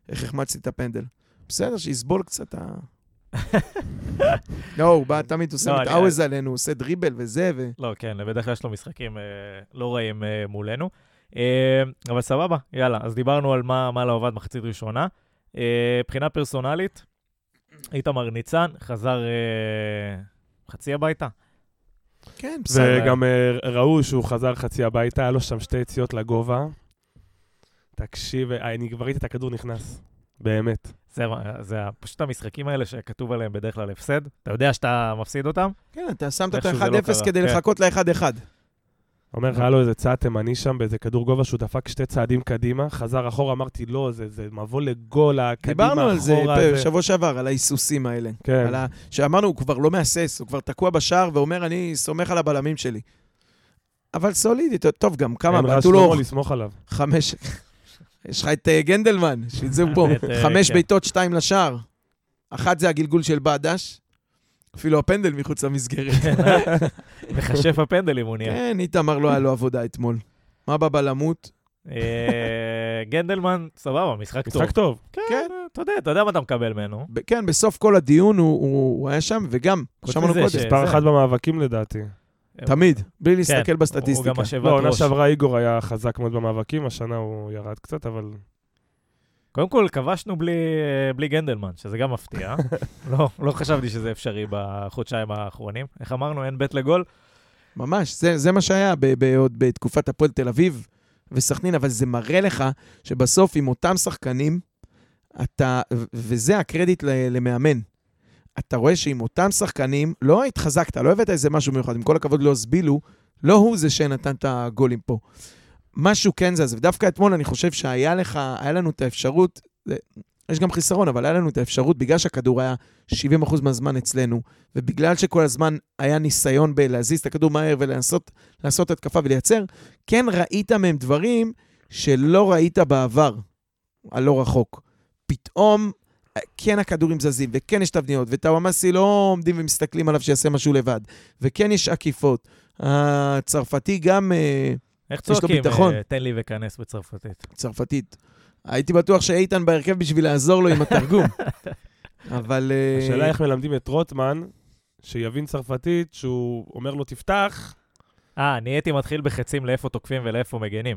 איך החמצתי את הפנדל. בסדר, שיסבול קצת ה... לא, הוא בא, תמיד עושה לא, מתעווז אני- עלינו, עושה דריבל וזה, ו... לא, כן, בדרך כלל יש לו משחקים אה, לא רעים אה, מולנו. אבל סבבה, יאללה, אז דיברנו על מה, לא עבד מחצית ראשונה. מבחינה פרסונלית, איתמר ניצן חזר חצי הביתה. כן, בסדר. וגם אה, ראו שהוא חזר חצי הביתה, היה לו שם שתי יציאות לגובה. תקשיב, אה, אני כבר ראיתי את הכדור נכנס. באמת. זה, זה פשוט המשחקים האלה שכתוב עליהם בדרך כלל הפסד. אתה יודע שאתה מפסיד אותם? כן, אתה שמת את איכשהו זה לא ה-1-0 קרה, כדי כן. לחכות ל-1-1. אומר לך, היה לו איזה צעד תימני שם באיזה כדור גובה שהוא דפק שתי צעדים קדימה, חזר אחורה, אמרתי, לא, זה, זה מבוא לגול, הקדימה, דיברנו על זה אחורה, פ- שבוע שעבר, על ההיסוסים האלה. כן. על ה... שאמרנו, הוא כבר לא מהסס, הוא כבר תקוע בשער ואומר, אני סומך על הבלמים שלי. אבל סולידי, טוב, גם כמה, אין רע בעטו לו שלמה לסמוך עליו. חמש... יש לך את אה, גנדלמן, שזה פה, חמש כן. בעיטות, שתיים לשער. אחת זה הגלגול של בדש, אפילו הפנדל מחוץ למסגרת. מכשף הפנדלים הוא נהיה. כן, איתמר לא היה לו עבודה אתמול. מה בבלמות? אה, גנדלמן, סבבה, משחק טוב. משחק טוב. כן, כן. אתה יודע, אתה יודע מה אתה מקבל ממנו. כן, בסוף כל הדיון הוא- הוא הוא היה שם, וגם, שמענו קודם, מספר אחת במאבקים לדעתי. תמיד, בלי כן, להסתכל הוא בסטטיסטיקה. גם משאבת לא, עונה ראש. שעברה איגור היה חזק מאוד במאבקים, השנה הוא ירד קצת, אבל... קודם כל, כבשנו בלי, אה, בלי גנדלמן, שזה גם מפתיע. לא, לא חשבתי שזה אפשרי בחודשיים האחרונים. איך אמרנו, אין בית לגול? ממש, זה, זה מה שהיה ב, ב, עוד בתקופת הפועל תל אביב וסכנין, אבל זה מראה לך שבסוף עם אותם שחקנים, אתה, וזה הקרדיט ל- למאמן. אתה רואה שעם אותם שחקנים, לא התחזקת, לא הבאת איזה משהו מיוחד, עם כל הכבוד לא הסבילו, לא הוא זה שנתן את הגולים פה. משהו כן זז, ודווקא אתמול אני חושב שהיה לך, היה לנו את האפשרות, זה- יש גם חיסרון, אבל היה לנו את האפשרות, בגלל שהכדור היה 70% מהזמן אצלנו, ובגלל שכל הזמן היה ניסיון בלהזיז את הכדור מהר ולנסות לעשות התקפה ולייצר, כן ראית מהם דברים שלא ראית בעבר, הלא רחוק. פתאום כן הכדורים זזים, וכן יש תבניות, וטוואמאסי לא עומדים ומסתכלים עליו שיעשה משהו לבד, וכן יש עקיפות. הצרפתי גם אה, איך צועקים? אה, תן לי וכנס בצרפתית. צרפתית. הייתי בטוח שאיתן בהרכב בשביל לעזור לו עם התרגום. אבל... אה, השאלה איך מלמדים את רוטמן, שיבין צרפתית, שהוא אומר לו, תפתח. אה, נהייתי מתחיל בחצים לאיפה תוקפים ולאיפה מגנים.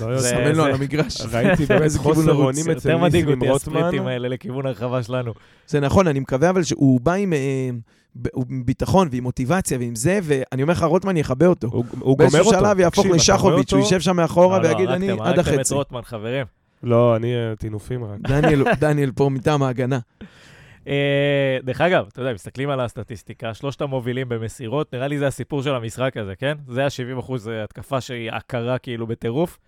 לא. סמן לו זה- על המגרש. ראיתי באמת באיזה כיוון חוסר. אונים אצל יותר מדאיג ניסים עם אותי רוטמן. האלה לכיוון הרחבה שלנו. זה נכון, אני מקווה אבל שהוא בא עם, אה, עם ביטחון ועם מוטיבציה ועם זה, ואני אומר לך, רוטמן יכבה אותו. הוא גומר באיזשהו אותו. שלב יהפוך לשחוביץ', הוא? יישב שם מאחורה לא, לא, ויגיד, אני עד הרגתם את החצי. רוטמן, חברים. לא, אני אה, טינופים רק. דניאל, דניאל פה מטעם ההגנה. אה, דרך אגב, אתה יודע, מסתכלים על הסטטיסטיקה, שלושת המובילים במסירות, נראה לי זה הסיפור של המשחק הזה, כן? זה ה-70 התקפה שהיא עקרה כאילו בטירוף.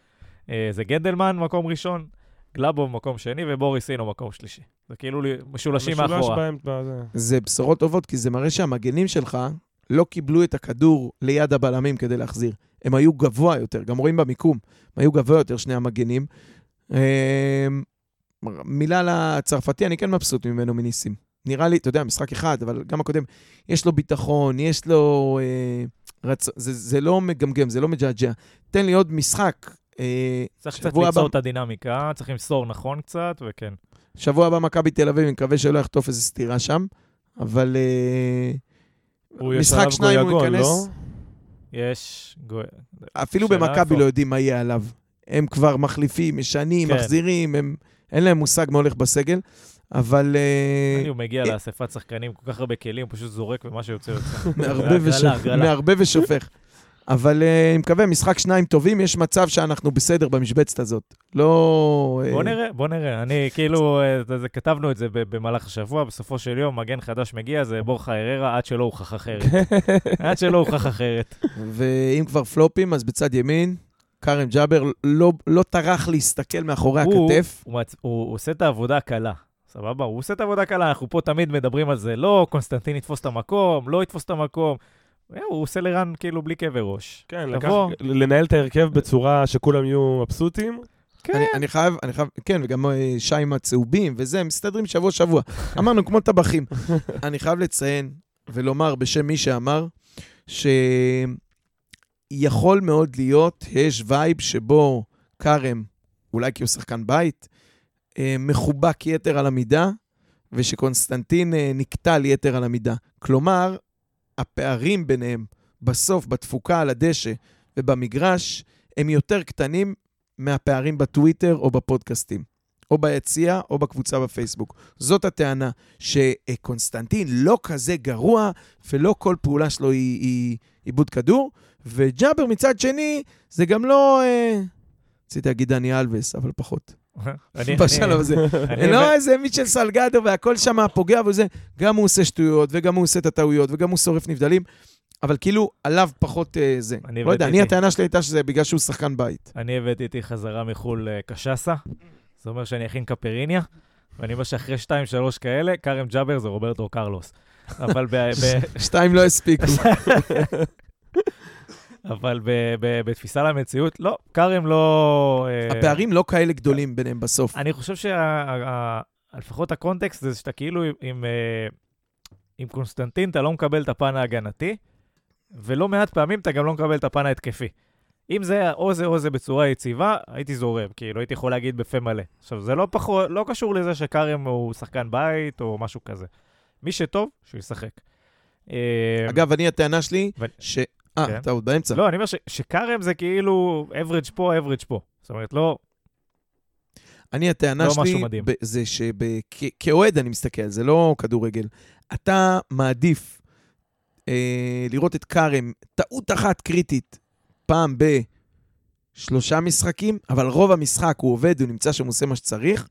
אה, זה גנדלמן, מקום ראשון, גלאבוב, מקום שני, ובוריסינו, מקום שלישי. זה כאילו משולשים משולש מאחורה. בהם, בזה. זה בשורות טובות, כי זה מראה שהמגנים שלך לא קיבלו את הכדור ליד הבלמים כדי להחזיר. הם היו גבוה יותר, גם רואים במיקום, הם היו גבוה יותר, שני המגנים. אה, מילה לצרפתי, אני כן מבסוט ממנו מניסים. נראה לי, אתה יודע, משחק אחד, אבל גם הקודם, יש לו ביטחון, יש לו... אה, רצ... זה, זה לא מגמגם, זה לא מג'עג'ע. תן לי עוד משחק. אה, צריך קצת ליצור הבא- את הדינמיקה, צריך למסור נכון קצת, וכן. שבוע הבא מכבי תל אביב, אני מקווה שלא יחטוף איזה סטירה שם, אבל אה, הוא משחק שניים הוא ייכנס. לא? יש... אפילו במכבי. לא יודעים מה יהיה עליו. הם כבר מחליפים, משנים, כן. מחזירים, הם, אין להם מושג מה הולך בסגל, אבל אה, אני, הוא מגיע לאספת שחקנים, כל כך הרבה כלים, פשוט זורק ומה שיוצא יוצא. מערבב ושופך. אבל אה, אני מקווה, משחק שניים טובים, יש מצב שאנחנו בסדר במשבצת הזאת. לא... אה, בוא נראה, בוא נראה. אני כאילו, אה, זה- זה- כתבנו את זה במהלך השבוע, בסופו של יום, מגן חדש מגיע, זה בורחה אררה, עד שלא הוכח אחרת. עד שלא הוכח אחרת. ואם כבר פלופים, אז בצד ימין, כרם ג'אבר לא, לא טרח להסתכל מאחורי הוא- הכתף. הוא מצ- הוא הוא עושה את העבודה הקלה. סבבה? הוא עושה את העבודה הקלה, אנחנו פה תמיד מדברים על זה. לא, קונסטנטין יתפוס את המקום, לא יתפוס את המקום. אה, הוא עושה לרן כאילו בלי כאבי ראש. כן, לקח. לנהל את ההרכב בצורה שכולם יהיו מבסוטים. כן. אני, אני חייב, אני חייב, כן, וגם אה, שי עם הצהובים וזה, מסתדרים שבוע-שבוע. אמרנו, כמו טבחים. אני חייב לציין ולומר בשם מי שאמר, יכול מאוד להיות, יש vibe שבו כרם, אולי כי הוא שחקן בית, אה, מחובק יתר על המידה, ושקונסטנטין אה, נקטל יתר על המידה. כלומר, הפערים ביניהם בסוף, בתפוקה על הדשא ובמגרש, הם יותר קטנים מהפערים בטוויטר או בפודקאסטים, או ביציע או בקבוצה בפייסבוק. זאת הטענה, שקונסטנטין לא כזה גרוע, ולא כל פעולה שלו היא, היא עיבוד כדור, וג'אבר מצד שני, זה גם לא... אה, רציתי להגיד דני אלווס, אבל פחות. בשלב הזה. לא איזה מיטשל סלגדו והכל שם פוגע וזה. גם הוא עושה שטויות, וגם הוא עושה את הטעויות, וגם הוא שורף נבדלים, אבל כאילו עליו פחות אה, זה. אני לא יודע, אני. הטענה שלי הייתה שזה בגלל שהוא שחקן בית. אני הבאתי איתי חזרה מחו"ל אה, קשסה, זה אומר שאני אכין קפריניה, ואני אומר שאחרי שתיים, שלוש כאלה, כרם ג'אבר זה רוברטו קרלוס. אבל. ב- שתיים לא הספיקו. אבל ב- ב- בתפיסה למציאות, לא, כרם לא... אה, הפערים לא כאלה גדולים ביניהם בסוף. אני חושב שלפחות הקונטקסט זה שאתה כאילו עם, עם, אה, עם קונסטנטין, אתה לא מקבל את הפן ההגנתי, ולא מעט פעמים אתה גם לא מקבל את הפן ההתקפי. אם זה היה או זה או זה בצורה יציבה, הייתי זורם, כאילו, הייתי יכול להגיד בפה מלא. עכשיו, זה לא, פחות, לא קשור לזה שכרם הוא שחקן בית או משהו כזה. מי שטוב, שהוא ישחק. אה, אגב, אני, הטענה שלי, ו- ש... אה, כן. אתה עוד באמצע. לא, אני אומר שכרם זה כאילו average פה, average פה. זאת אומרת, לא, אני, הטענה לא שלי. ב- זה שכאוהד אני מסתכל, זה לא כדורגל. אתה מעדיף אה, לראות את כרם, טעות אחת קריטית, פעם בשלושה משחקים, אבל רוב המשחק הוא עובד, הוא נמצא שם, הוא עושה מה שצריך,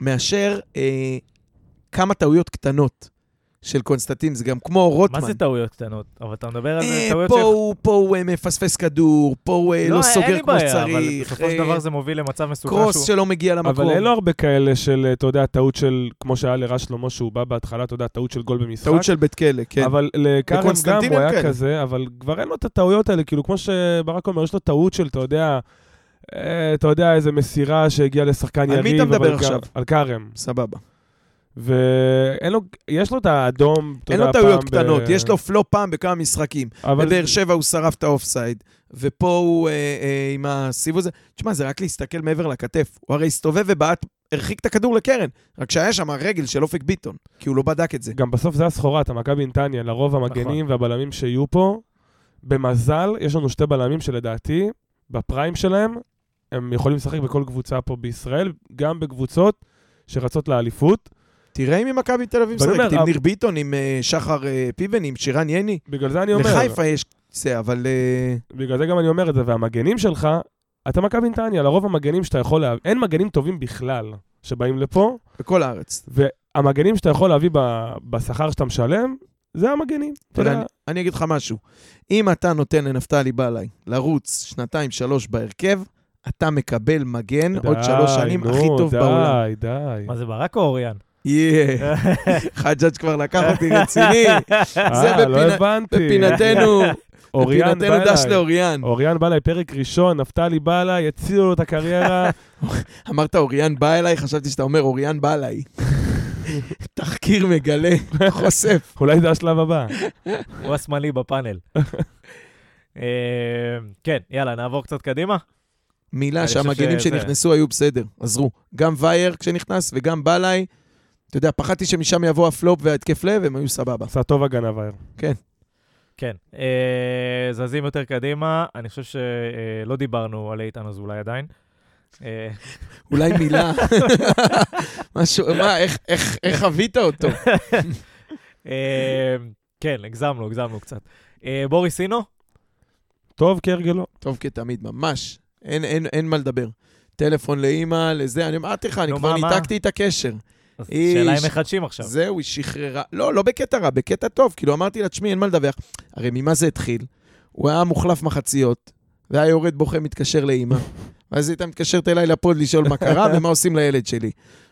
מאשר אה, כמה טעויות קטנות של קונסטנטין. זה גם כמו רוטמן. מה זה טעויות קטנות? אבל אתה מדבר על אה, טעויות פה ש... הוא- פה הוא אה, מפספס כדור, פה הוא אה, לא אין סוגר כמו בעיה, שצריך. אבל בסופו של דבר זה מוביל למצב מסוכן קרוס שהוא... שלא מגיע למקום. אבל אין לו הרבה כאלה של, אתה יודע, טעות של, כמו שהיה לרז שלמה, שהוא בא בהתחלה, אתה יודע, טעות של גול במשחק. טעות של בית כלא, כן. אבל לכרם גם הוא היה כאלה. כזה, אבל כבר אין לו את הטעויות האלה, כאילו, כמו שברק אומר, יש לו טעות של, אתה יודע, אתה יודע, איזה מסירה שהגיעה לשחקן על יריב. מי אתה מדבר עכשיו? על כרם. סבבה. ואין לו, יש לו את האדום, אתה אין יודע, לו טעויות פעם קטנות, ב... יש לו פלופ פעם בכמה משחקים. אבל בבאר שבע הוא שרף את האופסייד, ופה הוא אה, אה, עם הסיבוב הזה. תשמע, זה רק להסתכל מעבר לכתף. הוא הרי הסתובב ובעט, הרחיק את הכדור לקרן. רק שהיה שם רגל של אופק ביטון, כי הוא לא בדק את זה. גם בסוף זה הסחורה, אתה מכבי נתניה, לרוב המגנים והבלמים שיהיו פה, במזל, יש לנו שתי בלמים שלדעתי, בפריים שלהם, הם יכולים לשחק בכל קבוצה פה בישראל, גם בקבוצות שרצות לאליפות. תראה אם מכבי תל אביב משחקת, עם אבל- ניר ביטון, עם אה, שחר אה, פיבן, עם שירן יני. בגלל זה אני אומר, לחיפה יש זה, אבל... אה, בגלל זה גם אני אומר את זה, והמגנים שלך, אתה מכבי נתניה, לרוב המגנים שאתה יכול להביא, אין מגנים טובים בכלל שבאים לפה, בכל הארץ. והמגנים שאתה יכול להביא בשכר שאתה משלם, זה המגנים. אתה תראה, יודע, אני- אני אגיד לך משהו. אם אתה נותן לנפתלי בלעי לרוץ שנתיים, שלוש בהרכב, אתה מקבל מגן עוד די, שלוש שנים נו, הכי טוב די, בעולם. די, מה זה, ברק או אוריאן? יאה, חג'אג' כבר לקח אותי רציני. זה אה, לא בפינה- הבנתי. בפינתנו, אוריאן בפינתנו דש. לאוריאן. אוריאן בלעי, פרק ראשון, נפתלי בלעי, הצילו לו את הקריירה. אמרת אוריאן בא אליי, חשבתי שאתה אומר אוריאן בא אליי. תחקיר מגלה, חושף. אולי זה השלב הבא. הוא השמאלי בפאנל. אה, כן, יאללה, נעבור קצת קדימה. מילה שהמגנים שנכנסו היו בסדר, עזרו. גם וייר כשנכנס וגם בלעי. אתה יודע, פחדתי שמשם יבוא הפלופ וההתקף לב, הם היו סבבה. עשה טוב הגנה וייר. כן, אה, זזים יותר קדימה. אני חושב שלא דיברנו על איתן אזולאי עדיין. אה, אולי מילה. משהו, מה, איך- איך- איך חווית אותו? אה, כן, הגזמנו, הגזמנו קצת. אה, בוריס אינו? טוב כהרגלו. טוב כתמיד, ממש. אין- אין אין מה לדבר. טלפון לאימא, לזה, אני אמרתי לך, אני כבר? ניתקתי את הקשר. אז. שאלה אם מחדשים עכשיו. זהו, היא שחררה. לא, לא בקטע רע, בקטע טוב. כאילו, אמרתי לה, תשמעי, אין מה לדווח. הרי ממה זה התחיל? הוא היה מוחלף מחציות, והיה יורד בוכה, מתקשר לאימא. ואז היא הייתה מתקשרת אליי לפוד לשאול מה קרה ומה עושים לילד שלי.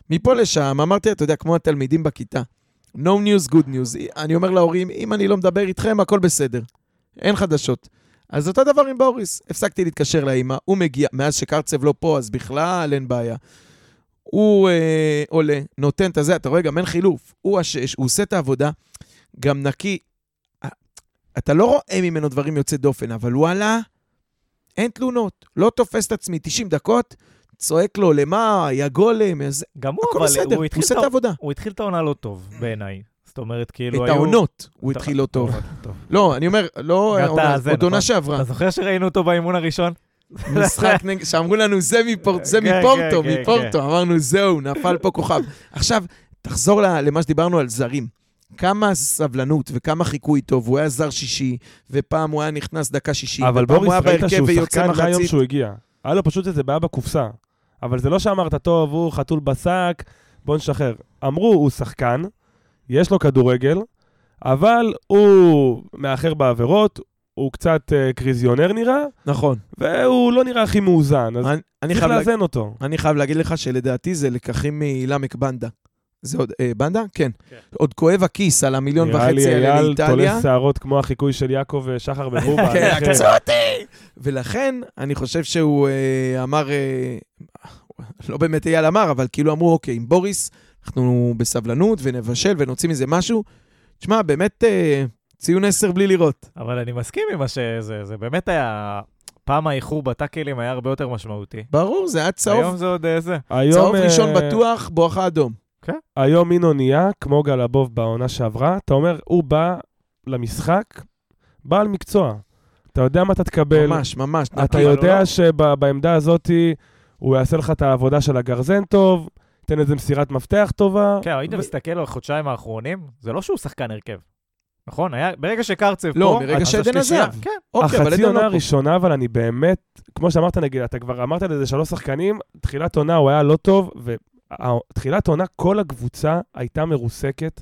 מפה לשם, אמרתי, אתה יודע, כמו התלמידים בכיתה. No news, good news. אני אומר להורים, אם אני לא מדבר איתכם, הכל בסדר. אין חדשות. אז אותו דבר עם בוריס. הפסקתי להתקשר לאימא, הוא מגיע, מאז שקרצב לא פה, אז בכלל אין בעיה. הוא אה, עולה, נותן את הזה, אתה רואה, גם אין חילוף. הוא השש, הוא עושה את העבודה, גם נקי. אתה לא רואה ממנו דברים יוצאי דופן, אבל וואלה, אין תלונות, לא תופס את עצמי 90 דקות, צועק לו, למה, יא גולם, איזה... גם הוא, אבל בסדר, הוא הוא התחיל עושה את את העבודה. הוא התחיל את העונה לא טוב, בעיניי. זאת אומרת, כאילו את היו... העונות הוא התחיל לא טוב. טוב. לא, אני אומר, לא עוד עונה נכון? שעברה. אתה זוכר שראינו אותו באימון הראשון? משחק נגד, שאמרו לנו, זה זה כן, מפורטו, כן, כן, מפורטו. אמרנו, זהו, נפל פה כוכב. עכשיו, תחזור ל- למה שדיברנו על זרים. כמה סבלנות וכמה חיקוי טוב, הוא היה זר שישי, ופעם הוא היה נכנס דקה שישי, אבל בוריס, ראית שהוא שחקן מהיום מחצית. שהוא הגיע. היה לו פשוט איזה בעיה בקופסה. אבל זה לא שאמרת, טוב, הוא חתול בשק, בוא נשחרר. אמרו, הוא שחקן, יש לו כדורגל, אבל הוא מאחר בעבירות, הוא קצת אה, קריזיונר נראה, נכון. והוא לא נראה הכי מאוזן, אז אני- אני צריך לאזן אותו. אני חייב להגיד לך שלדעתי זה לקחים מלמק בנדה. זה עוד, אה, בנדה? כן. כן. עוד כואב הכיס על המיליון נראה לי וחצי האלה אייל לאיטליה. תולש שערות כמו החיקוי של יעקב ושחר בבובה. כן, עקצו אותי! ולכן, אני חושב שהוא אה, אמר, אה, לא באמת אייל אמר, אבל כאילו אמרו, אוקיי, עם בוריס, אנחנו בסבלנות ונבשל ונוציא מזה משהו. תשמע, באמת אה, ציון עשר בלי לראות. אבל אני מסכים עם מה שזה, זה באמת היה... פעם האיחור בטאקלים היה הרבה יותר משמעותי. ברור, זה היה צהוב. היום זה עוד אה, זה. היום, צהוב אה, ראשון בטוח, בואכה אדום. היום מינו נהיה, כמו גלבוב בעונה שעברה, אתה אומר, הוא בא למשחק, בעל מקצוע. אתה יודע מה אתה תקבל, ממש, ממש. אתה הוא יודע לא- שבעמדה הזאת הוא יעשה לך את העבודה של הגרזן טוב, ייתן איזה מסירת מפתח טובה. כן, היית ו- מסתכל על החודשיים האחרונים, זה לא שהוא שחקן הרכב. נכון? היה, ברגע שקרצב פה... לא, מרגע אז שעדן עזב. כן. אוקיי, אבל החצי עדן עונה לא פה. הראשונה, אבל אני באמת, כמו שאמרת נגיד, אתה כבר אמרת לזה שלוש שחקנים, תחילת עונה הוא היה לא טוב, ותחילת עונה כל הקבוצה הייתה מרוסקת.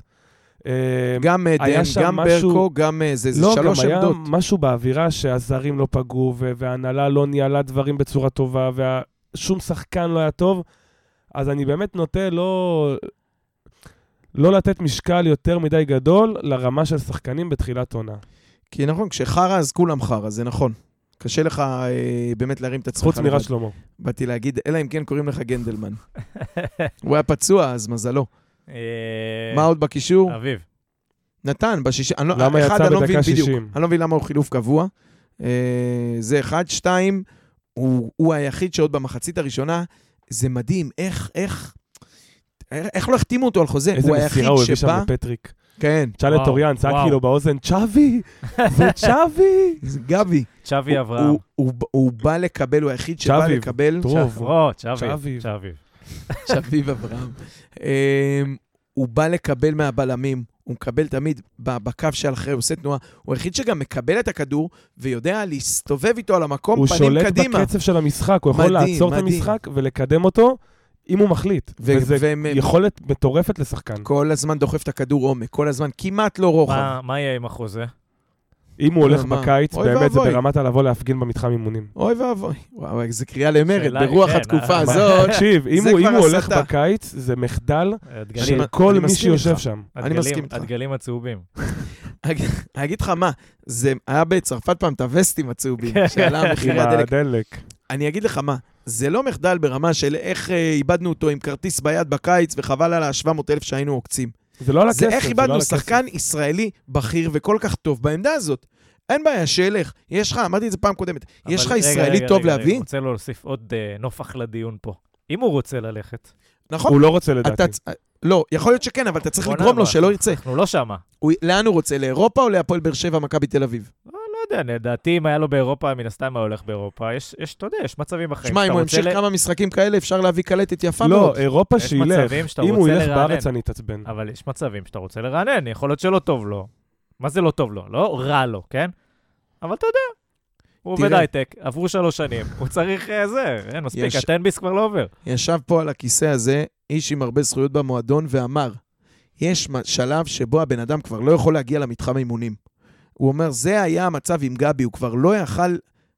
אה, גם דן, גם משהו- ברקו, גם אה, זה, זה לא, שלוש גם היה עמדות. משהו באווירה שהזרים לא פגעו, וההנהלה לא ניהלה דברים בצורה טובה, ושום שחקן לא היה טוב, אז אני באמת נוטה לא... לא לתת משקל יותר מדי גדול לרמה של שחקנים בתחילת עונה. כי נכון, כשחרא אז כולם חרא, זה נכון. קשה לך אה, באמת להרים את עצמך. חוץ. מרז שלמה. באתי להגיד, אלא אם כן קוראים לך גנדלמן. הוא היה פצוע, אז מזלו. אה, מה עוד בקישור? אביב. נתן, בשישי... אני לא- למה אחד, יצא אני לא מבין בדקה בדיוק. 60? אני לא מבין למה הוא חילוף קבוע. אה, זה אחד. שתיים, הוא, הוא היחיד שעוד במחצית הראשונה, זה מדהים, איך, איך... איך לא החתימו אותו על חוזה? איזה הוא היחיד מסירה הוא הביא שבא... שם לפטריק. כן, צ'אלה טוריאן צעק. כאילו באוזן, צ'אבי! זה צ'אבי! זה גבי. צ'אבי הוא, אברהם. הוא, הוא, הוא בא לקבל, הוא היחיד שבא צ'אביב. לקבל... טוב. צ'אבי. צ'אבי. צ'אבי. שביב אברהם. אמ, הוא בא לקבל מהבלמים, הוא מקבל תמיד בקו שאחרי, הוא עושה תנועה. הוא היחיד שגם מקבל את הכדור ויודע להסתובב איתו על המקום, הוא פנים שולט קדימה. בקצב של המשחק, הוא יכול מדהים, לעצור את מדהים. המשחק ולקדם אותו אם הוא מחליט. ו- וזה והם- יכולת מטורפת לשחקן. כל הזמן דוחף את הכדור עומק, כל הזמן כמעט לא רוחב. מה- מה יהיה עם החוזה? אם הוא הולך מה? בקיץ, אוי באמת זה. ברמת הלבוא להפגין במתחם אימונים. אוי ואבוי. וואו, איזה קריאה למרד, שאלה- ברוח כן, התקופה אה, הזאת. תקשיב, אם הוא אם כבר הוא הולך. בקיץ, זה מחדל הדגלים- של כל מי שיושב. שם. אני מסכים איתך. הדגלים הצהובים. אני אגיד לך מה, זה היה בצרפת פעם את הווסטים הצהובים, כן. שעלה הדלק. הדלק. אני אגיד לך מה, זה לא מחדל ברמה של איך אה, איבדנו אותו עם כרטיס ביד בקיץ, וחבל על ה-700 אלף שהיינו עוקצים. זה לא על הכסף. זה איך לא איבדנו על הכסף. שחקן ישראלי בכיר וכל כך טוב בעמדה הזאת. אין בעיה, שילך. יש לך, אמרתי את זה פעם קודמת, יש לך ישראלי רגע, טוב רגע, להביא? אני רוצה להוסיף עוד אה, נופח לדיון פה. אם הוא רוצה ללכת, נכון? הוא לא רוצה לדעתי. אתה צ- לא, יכול להיות שכן, אבל אתה צריך לגרום לו. שלא ירצה. אנחנו לא שמה. הוא- לאן הוא רוצה, לאירופה או להפועל באר שבע, מכבי תל אביב? לא יודע, לדעתי אם היה לו באירופה, מן הסתם היה הולך באירופה. יש, יש, אתה יודע, יש מצבים בחיים. שמע, אם הוא ימשיך ל- כמה משחקים כאלה, אפשר להביא קלטת יפה לא, מאוד. אירופה יש שילך. אם הוא ילך לרענן. בארץ, אני אתעצבן. אבל יש מצבים שאתה רוצה לרענן, יכול להיות שלא טוב לו. מה זה לא טוב לו? לא רע לו, כן? אבל אתה יודע, הוא עובד. הייטק, עברו שלוש שנים, הוא צריך אה, זה, אין מספיק, יש- הטנביס כבר לא עובר. ישב פה על הכיסא הזה איש עם הרבה זכויות במועדון ואמר, יש שלב שבו הבן אדם כבר לא יכול להגיע למתחם אימונים. הוא אומר, זה היה המצב עם גבי, הוא כבר לא יכל,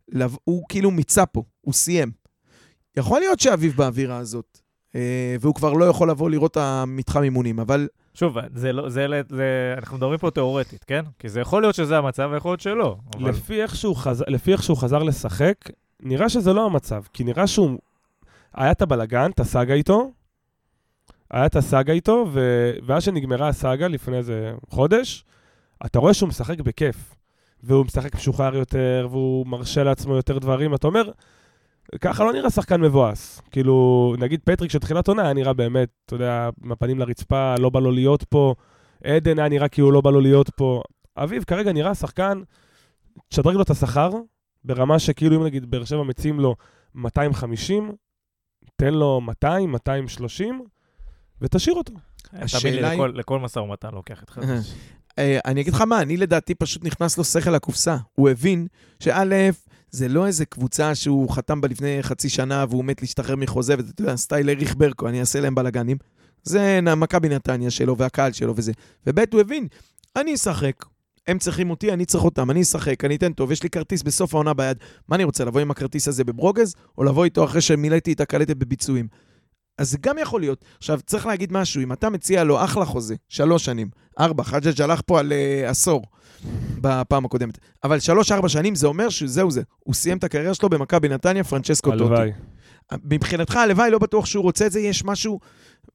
לב... הוא כאילו מיצה פה, הוא סיים. יכול להיות שאביב באווירה הזאת, אה, והוא כבר לא יכול לבוא לראות את המתחם אימונים, אבל שוב, זה לא, זה, זה, אנחנו מדברים פה תיאורטית, כן? כי זה יכול להיות שזה המצב ויכול להיות שלא. אבל לפי איך שהוא חזר- לפי איך שהוא חזר לשחק, נראה שזה לא המצב. כי נראה שהוא... היה את הבלגן, את הסאגה איתו, היה את הסאגה איתו, ו... ואז שנגמרה הסאגה לפני איזה חודש, אתה רואה שהוא משחק בכיף. והוא משחק משוחרר יותר, והוא מרשה לעצמו יותר דברים. אתה אומר, ככה לא נראה שחקן מבואס. כאילו, נגיד פטריק של תחילת עונה היה נראה באמת, אתה יודע, עם הפנים לרצפה, לא בא לו להיות פה. עדן היה נראה כאילו לא בא לו להיות פה. אביב כרגע נראה שחקן, תשדרג לו את השכר, ברמה שכאילו אם נגיד באר שבע מציעים לו 250, תן לו 200, 230, ותשאיר אותו. תאמין לי, השאלה היא- לכל- לכל משא ומתן לוקח את חדש. אה, אני אגיד לך מה, אני לדעתי פשוט נכנס לו שכל לקופסה. הוא הבין שא', זה לא איזה קבוצה שהוא חתם בה לפני חצי שנה והוא מת להשתחרר מחוזה, ואתה יודע, סטייל אריך ברקו, אני אעשה להם בלאגנים. זה מכבי נתניה שלו והקהל שלו וזה. וב', הוא הבין, אני אשחק. הם צריכים אותי, אני צריך אותם, אני אשחק, אני אתן טוב, יש לי כרטיס בסוף העונה ביד. מה אני רוצה, לבוא עם הכרטיס הזה בברוגז, או לבוא איתו אחרי שמילאתי את הקלטת בביצועים? אז זה גם יכול להיות. עכשיו, צריך להגיד משהו, אם אתה מציע לו אחלה חוזה, שלוש שנים, ארבע, חג'ג' הלך פה על uh, עשור בפעם הקודמת, אבל שלוש-ארבע שנים זה אומר שזהו זה. הוא סיים את הקריירה שלו במכבי נתניה, פרנצ'סקו טוטי. הלוואי. מבחינתך, הלוואי, לא בטוח שהוא רוצה את זה, יש משהו,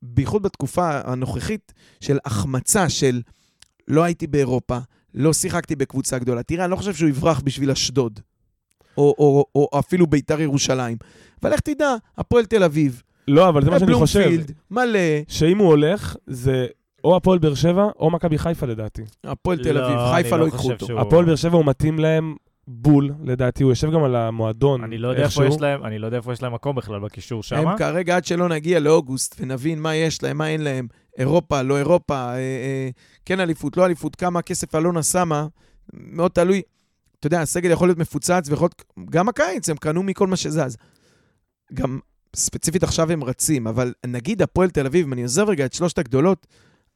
בייחוד בתקופה הנוכחית, של החמצה של לא הייתי באירופה, לא שיחקתי בקבוצה גדולה. תראה, אני לא חושב שהוא יברח בשביל אשדוד, או, או, או אפילו ביתר ירושלים. אבל איך תדע, הפועל תל אביב, לא, אבל זה מה שאני חושב. בלומפילד, מלא, שאם הוא הולך, זה או הפועל באר שבע או מכבי חיפה לדעתי. הפועל תל לא, אביב, אני חיפה לא לא ייקחו אותו. הפועל באר שבע הוא מתאים להם בול, לדעתי. הוא יושב גם על המועדון. אני לא יודע איפה איכשהו. יש להם, אני לא יודע איפה יש להם מקום בכלל בקישור שם. הם כרגע, עד שלא נגיע לאוגוסט ונבין מה יש להם, מה אין להם, אירופה, לא אירופה, אה, אה, כן אליפות, לא אליפות, כמה כסף אלונה שמה, מאוד תלוי. אתה יודע, הסגל יכול להיות מפוצץ, ויכול להיות, גם הקיץ, הם קנו מכל מה שזז. גם ספציפית עכשיו הם רצים, אבל נגיד הפועל תל אביב, אם אני עוזב רגע את שלושת הגדולות,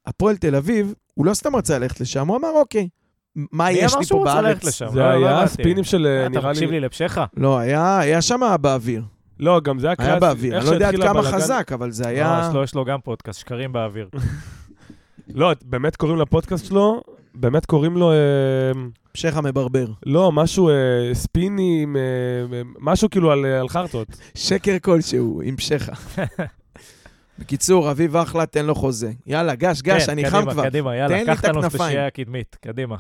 הפועל תל אביב, הוא לא סתם רצה ללכת לשם, הוא אמר, אוקיי, מה מי יש אמר לי שהוא פה רוצה ללכת בארץ? לשם? זה לא, לא היה. ספינים של, אה, נראה אתה מקשיב לי... לי לפשך? לא, היה, היה שם באוויר. לא, גם זה היה היה קלאסי. באוויר. איך אני לא יודע עד כמה חזק, אבל זה לא, היה... יש לו גם פודקאסט, שקרים באוויר. לא, באמת קוראים לפודקאסט שלו, באמת קוראים לו, אה, שייח המברבר. לא, משהו אה, ספינים, אה, אה, משהו כאילו על אה, על חרטות. שקר כלשהו, עם שכה. בקיצור, אביב אחלה, תן לו חוזה. יאללה, גש, גש, כן, אני חם קדימה, כבר. קדימה, יאללה, קח את הכנפיים. הקדמית, קדימה.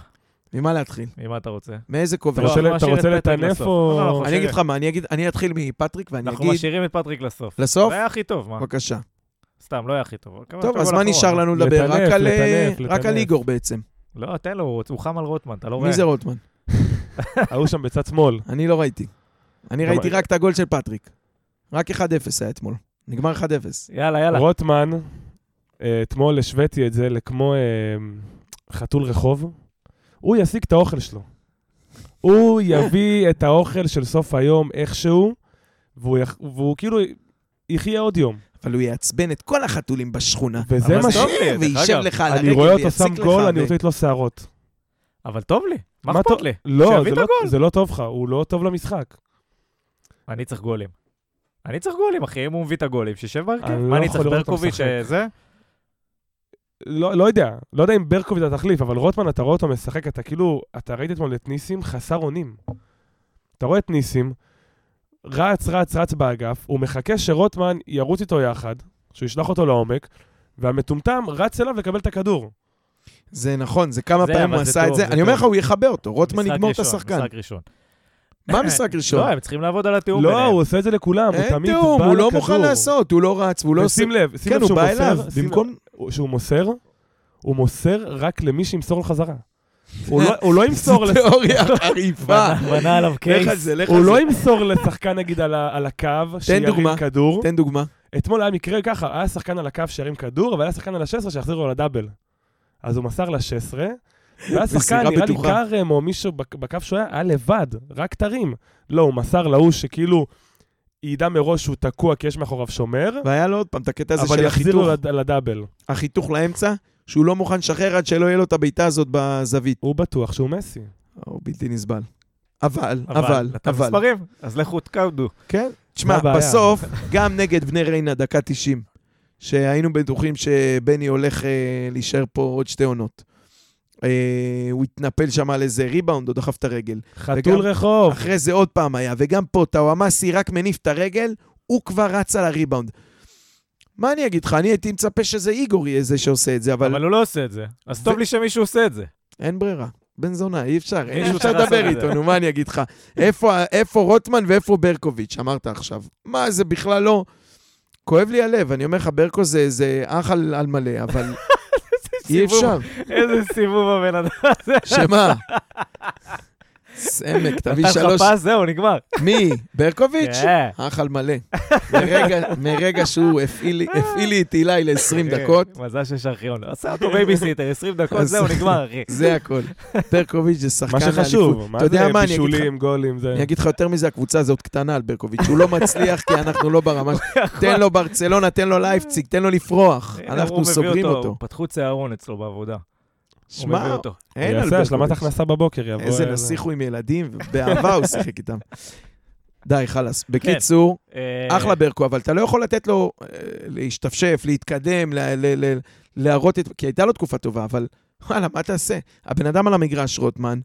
ממה להתחיל? ממה אתה רוצה? מאיזה כובע? לא, רוצה אנחנו ל- אתה רוצה לטנף. או... לא, לא, אנחנו אני אגיד לך מה, אני אתחיל מפטריק ואני אנחנו אגיד, משאירים את פטריק לסוף. לסוף? זה היה הכי טוב, מה? בבקשה. סתם, לא היה הכי טוב. טוב, אז מה נשאר? לנו לדבר? רק אה. על איגור בעצם. לא, תן לו, הוא חם על רוטמן, אתה לא רואה? מי זה רוטמן? ההוא שם בצד שמאל. אני לא ראיתי. אני ראיתי רק את הגול של פטריק. רק 1-0 היה אתמול. נגמר 1-0. יאללה, יאללה. רוטמן, אה, אתמול השוויתי את זה לכמו אה, חתול רחוב. הוא ישיג את האוכל שלו. הוא יביא את האוכל של סוף היום איכשהו, והוא. והוא כאילו יחיה עוד יום. אבל הוא יעצבן את כל החתולים בשכונה. וזה מה ש... אגב. לך על הרגל אני רואה אותו שם לך. גול, אני רוצה לתלו שערות. אבל טוב לי, מה אכפת לי? לא, זה לא. זה לא טוב לך, הוא לא טוב למשחק. אני צריך גולים. אני צריך גולים, אחי, אם הוא מביא את הגולים, שישב בהרכב. אני מה לא אני צריך, ברקוביץ'. אה, זה? לא, לא יודע, לא יודע אם ברקוביץ' זה התחליף, אבל רוטמן, אתה רואה אותו משחק, אתה כאילו, אתה ראית אתמול את ניסים חסר אונים. אתה רואה את ניסים, רץ, רץ, רץ באגף, הוא מחכה שרוטמן ירוץ איתו יחד, שהוא ישלח אותו לעומק, והמטומטם רץ אליו לקבל את הכדור. זה נכון, זה כמה זה, פעמים הוא עשה את טוב, זה. זה אני אומר. לך, הוא יכבה אותו. רוטמן יגמור את השחקן. משחק ראשון. מה משחק ראשון? לא, הם צריכים לעבוד על התיאום לא, ביניהם. הוא עושה את זה לכולם, הוא אין תמיד תיאום, בא הוא לא לכדור. מוכן לעשות, הוא לא רץ, והוא לא עושה... ושים לב, שים כן, לב הוא שהוא מוסר, שים במקום... שהוא מוסר, הוא מוסר רק למי שימסור לו חזרה. הוא לא- הוא לא ימסור לס- תיאוריה חריפה. בנה- עליו קייס. הוא. לא ימסור לשחקן נגיד על הקו, שירים. כדור. תן דוגמה. אתמול היה מקרה ככה, היה שחקן על הקו שירים כדור, אבל היה שחקן על ה-16 שיחזיר לו לדאבל. אז הוא מסר ל-16, והיה שחקן, נראה לי. כרם או מישהו בק- בקו שהוא היה, היה לבד, רק תרים. לא, הוא מסר להוא שכאילו ידע מראש שהוא תקוע כי יש מאחוריו שומר, והיה לו עוד פעם את הקטע הזה אבל של יחזיר לו החיתוך, לד- לדאבל. החיתוך לאמצע, שהוא לא מוכן לשחרר עד שלא יהיה לו את הבעיטה הזאת בזווית. הוא בטוח שהוא מסי. הוא בלתי נסבל. אבל, אבל, אבל. מספרים, אז לכו תקאודו. כן. תשמע. בסוף, גם נגד בני ריינה, דקה 90, שהיינו בטוחים שבני הולך אה, להישאר פה עוד שתי עונות. אה, הוא התנפל שם על איזה ריבאונד, או דחף את הרגל. חתול וגם- רחוב. אחרי זה עוד פעם היה, וגם פה טאוואמאסי רק מניף את הרגל, הוא כבר רץ על הריבאונד. מה אני אגיד לך? אני הייתי מצפה שזה איגור יהיה זה שעושה את זה, אבל, אבל הוא לא עושה את זה. אז טוב לי שמישהו עושה את זה. אין ברירה. בן זונה, אי אפשר, אי מישהו אפשר לדבר איתו, נו, מה אני אגיד לך? איפה איפה רוטמן ואיפה ברקוביץ', אמרת עכשיו. מה, זה בכלל לא... כואב לי הלב, אני אומר לך, ברקו זה- זה אח על על מלא, אבל אי. אפשר. איזה סיבוב הבן אדם הזה. שמה? סמק, תביא נתן לך שלוש... פס, זהו, נגמר. מי? ברקוביץ'? כן. אח על מלא. מרגע- שהוא הפעיל לי- את אילי ל-20 דקות, מזל שיש ארכיון. עשה אותו בייביסיטר, 20 דקות, זהו, נגמר, אחי. זה הכל. ברקוביץ' זה שחקן מה האליפות. שחשוב, מה זה מה, בישולים, גולים, זה... אני אגיד לך יותר מזה, הקבוצה הזאת קטנה על ברקוביץ'. הוא לא מצליח כי אנחנו לא ברמה... תן לו ברצלונה, תן לו לייפציג, תן לו לפרוח. אנחנו סוגרים אותו. פתחו צהרון אצלו בעבודה. הוא שמע. אין על יעשה השלמת. הכנסה בבוקר, יבוא... איזה נסיך הוא עם ילדים, ובאהבה הוא שיחק איתם. די, חלאס. בקיצור, אה, אחלה ברקו, אבל אתה לא יכול לתת לו אה, להשתפשף, להתקדם, ל- ל- ל- להראות את... כי הייתה לו תקופה טובה, אבל וואלה, מה תעשה? הבן אדם על המגרש, רוטמן,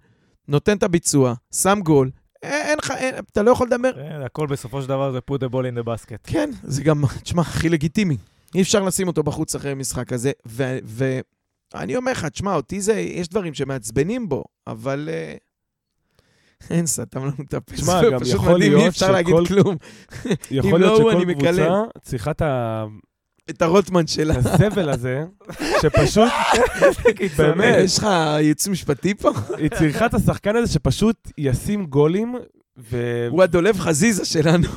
נותן את הביצוע, שם גול, אין אין לך, אתה לא יכול לדבר. אה, הכל בסופו של דבר זה put the ball in the basket. כן, זה גם, תשמע, הכי לגיטימי. אי אפשר לשים אותו בחוץ אחרי משחק הזה, ואני אומר לך, תשמע, אותי זה, יש דברים שמעצבנים בו, אבל... אה, אין, סתם את הפה. תשמע, גם פשוט יכול מדהים, להיות אי אפשר להגיד שכל- כלום. יכול לא להיות אני שכל. קבוצה צריכה את ה- את הרוטמן שלה. את הזבל הזה, שפשוט, באמת, יש לך ייעוץ משפטי פה? היא צריכה את השחקן הזה שפשוט ישים גולים, הוא הדולב חזיזה שלנו.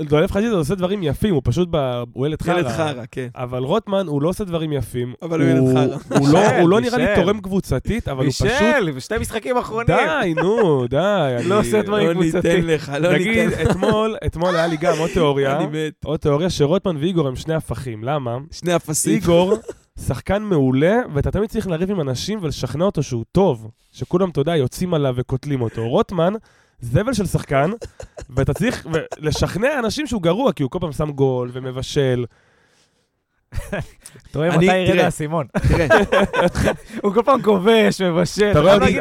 ודולף חזיזה עושה דברים יפים, הוא פשוט, ב- הוא ילד חרא. ילד חרא, כן. אבל רוטמן, הוא לא עושה דברים יפים. אבל הוא ילד חרא. הוא לא- הוא לא נראה לי. תורם קבוצתית, אבל הוא פשוט... בישל, בשתי משחקים אחרונים. די, נו, די. אני- לא עושה דברים לא קבוצתי. ניתן לך, לא נגיד, ניתן לך. אתמול, אתמול היה לי גם עוד תיאוריה, אני מת. עוד תיאוריה שרוטמן ואיגור הם שני הפכים. למה? שני אפסים. איגור, שחקן מעולה, ואתה תמיד צריך לריב עם אנשים ולשכנע אותו שהוא טוב. שכולם, אתה יודע, יוצאים עליו וקוטלים אותו. רוטמן, זבל של שחקן, ואתה צריך לשכנע אנשים שהוא גרוע, כי הוא כל פעם שם גול ומבשל. אתה רואה אני- מתי ירד. האסימון. תראה, הוא כל פעם כובש, מבשל. אתה רואה אותי-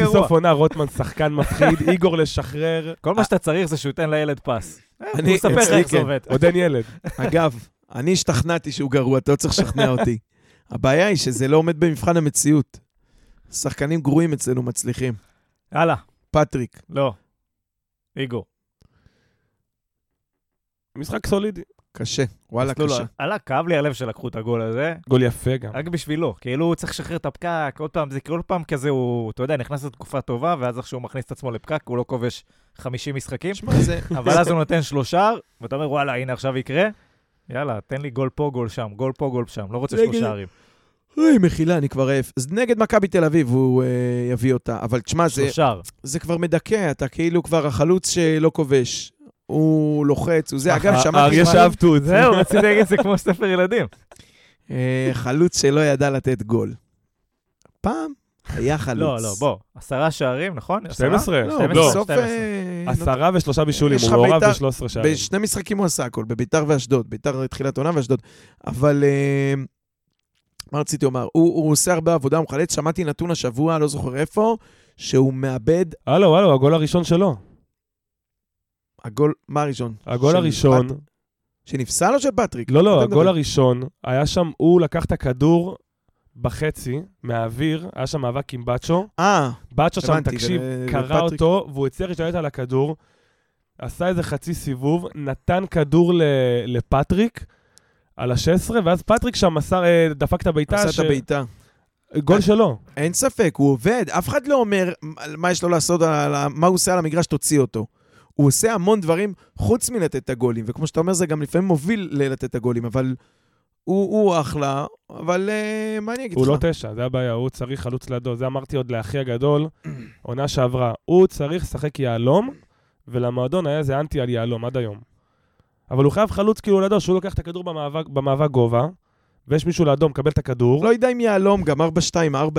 גרוע. סוף עונה, רוטמן שחקן מפחיד, איגור לשחרר, כל מה שאתה צריך זה שהוא ייתן לילד פס. אני- הוא מספר לך איך זה כן. עובד. עוד אין ילד. אגב, אני השתכנעתי שהוא גרוע, אתה לא צריך לשכנע אותי. הבעיה היא שזה לא עומד במבחן המציאות. שחקנים גרועים אצלנו מצליחים. הלאה, פטריק, לא. איגור. משחק סולידי. קשה. וואלה, מסלול קשה. לא, הלאה, כאב לי הלב שלקחו את הגול הזה, גול יפה גם. רק בשבילו. כאילו הוא צריך לשחרר את הפקק, עוד פעם, זה כל פעם כזה, הוא, אתה יודע, נכנס לתקופה טובה, ואז איך שהוא מכניס את עצמו לפקק, הוא לא כובש 50 משחקים, שמע, זה... אבל אז הוא נותן שלושה, ואתה אומר, וואלה, הנה עכשיו יקרה. יאללה, תן לי גול פה, גול שם, גול פה, גול שם, לא רוצה שלושה ערים. אוי, מחילה, אני כבר עייף. אז נגד מכבי תל אביב הוא אה, יביא אותה. אבל תשמע, זה, שלושה. זה כבר מדכא, אתה כאילו כבר החלוץ שלא כובש. הוא לוחץ, הוא זה. אגב, שמעתי... האריה מה- שאהב תות. זהו, רציתי להגיד, זה כמו ספר ילדים. אה, חלוץ שלא ידע לתת גול. פעם היה חלוץ. לא, לא, בוא, עשרה שערים, נכון? עשרה? 12. לא, 12. בסוף... 12. אה, עשרה ושלושה בישולים, יש הוא מעורב בית"ר- ב-13 שערים. בשני משחקים הוא עשה הכל, בביתר ואשדוד. ביתר תחילת עונה ואשדוד. אבל אה, מה רציתי לומר? הוא, הוא עושה הרבה עבודה, הוא מחלץ. שמעתי נתון השבוע, לא זוכר איפה, שהוא מאבד הלו, הלו, הגול הראשון שלו. הגול, מה הראשון? הגול של הראשון, פט- שנפסל או של פטריק? לא, לא? הגול הראשון, היה שם, הוא לקח את הכדור בחצי, מהאוויר, היה שם מאבק עם בצ'ו. אה, בצ'ו שם, הבנתי, תקשיב, ו- קרא ופטריק- אותו, והוא הצליח להשתלט על הכדור, עשה איזה חצי סיבוב, נתן כדור ל- לפטריק על ה-16, ואז פטריק שם מסר, אה, דפק את הבעיטה, עשה ש- את הבעיטה. גול שלו. אין ספק, הוא עובד. אף אחד לא אומר מה יש לו לעשות, מה הוא עושה על המגרש, תוציא אותו. הוא עושה המון דברים חוץ מלתת את הגולים, וכמו שאתה אומר, זה גם לפעמים מוביל ללתת את הגולים, אבל הוא, הוא אחלה, אבל uh, מה אני אגיד הוא לך? לא תשע, זה הבעיה, הוא צריך חלוץ לידו. זה אמרתי עוד לאחי הגדול, עונה שעברה. הוא צריך לשחק יהלום, ולמועדון היה איזה אנטי על יהלום עד היום. אבל הוא חייב חלוץ כאילו לידו, שהוא לוקח את הכדור במאבק, במאבק גובה, ויש מישהו לידו, מקבל את הכדור. לא יודע אם יהלום, גם 4-2-4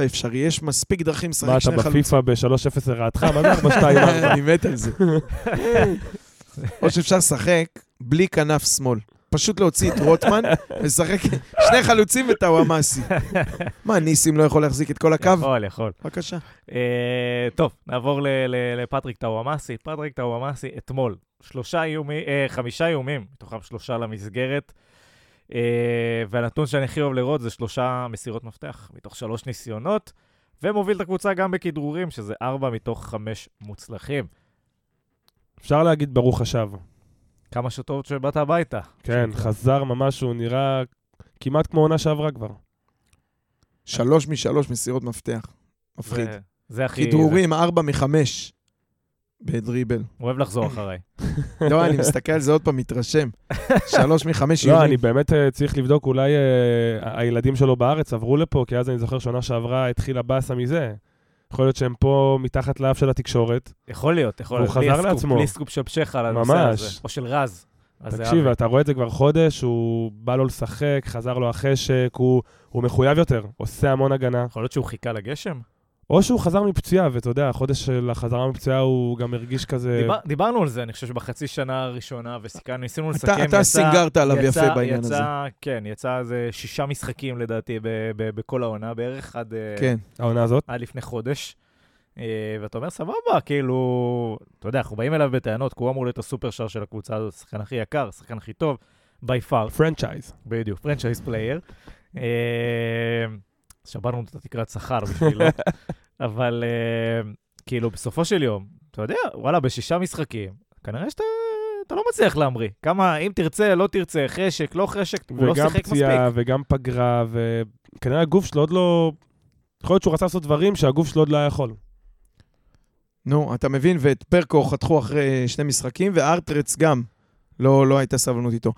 אפשרי, יש מספיק דרכים לשחק מה, אתה שני חלוצים. בפיפא ב-3-0 לרעתך? מה זה 4 2 4 אני מת על זה. או שאפשר לשחק בלי כנף שמאל. פשוט להוציא את רוטמן, לשחק שני חלוצים וטאוואמאסי. מה, ניסים לא יכול להחזיק את כל הקו? יכול, יכול. בבקשה. אה, טוב, נעבור לפטריק טאוואמאסי. פטריק טאוואמאסי אתמול, שלושה איומים, אה, חמישה איומים, מתוכם שלושה למסגרת. אה, והנתון שאני הכי אוהב לראות זה שלושה מסירות מפתח, מתוך שלוש ניסיונות. ומוביל את הקבוצה גם בכדרורים, שזה 4 מתוך 5 מוצלחים. אפשר להגיד ברוך השב. כמה שטוב שבאת הביתה. כן, חזר ממש, הוא נראה כמעט כמו עונה שעברה כבר. שלוש משלוש מסירות מפתח. מפחיד. זה- זה הכי... כדרורים, ארבע מחמש בדריבל. הוא אוהב לחזור אחריי. לא, אני מסתכל על זה עוד פעם, מתרשם. שלוש מחמש לא, איומים. אני באמת אה, צריך לבדוק, אולי אה, הילדים שלו בארץ עברו לפה, כי אז אני זוכר שעונה שעברה התחילה באסה מזה. יכול להיות שהם פה מתחת לאף של התקשורת. יכול להיות, יכול להיות. בלי חזר הסקופ, לעצמו. בלי סקופ של פשחה על הנושא ממש. הזה. או של רז. תקשיב. אתה רואה את זה כבר חודש, הוא בא לו לשחק, חזר לו החשק, הוא, הוא מחויב יותר, עושה המון הגנה. יכול להיות שהוא חיכה לגשם? או שהוא חזר מפציעה, ואתה יודע, החודש של החזרה מפציעה הוא גם הרגיש כזה... דיבר, דיברנו על זה, אני חושב שבחצי שנה הראשונה, וסיכמנו, ניסינו לסכם, אתה- אתה סינגרת עליו יצא, יפה בעניין יצא, הזה. כן, יצא איזה שישה משחקים לדעתי ב, ב, בכל העונה בערך, עד, אה, כן. העונה הזאת. עד לפני חודש. אה, ואתה אומר, סבבה, כאילו, אתה יודע, אנחנו באים אליו בטענות, כי הוא אמור להיות הסופרשר של הקבוצה הזאת, השחקן הכי יקר, השחקן הכי טוב, By far, franchise. בדיוק, franchise player. שברנו את התקרת שכר בשבילו, אבל אה, כאילו, בסופו של יום, אתה יודע, וואלה, בשישה משחקים, כנראה שאתה אתה לא מצליח להמריא. כמה, אם תרצה, לא תרצה, חשק, לא חשק, הוא לא וגם שיחק פציעה, מספיק. וגם פגרה, וכנראה הגוף שלו עוד לא... יכול להיות שהוא רצה לעשות דברים שהגוף שלו עוד לא היה יכול. נו, אתה מבין, ואת פרקו חתכו אחרי שני משחקים, וארטרץ גם. לא, לא הייתה סבלנות איתו.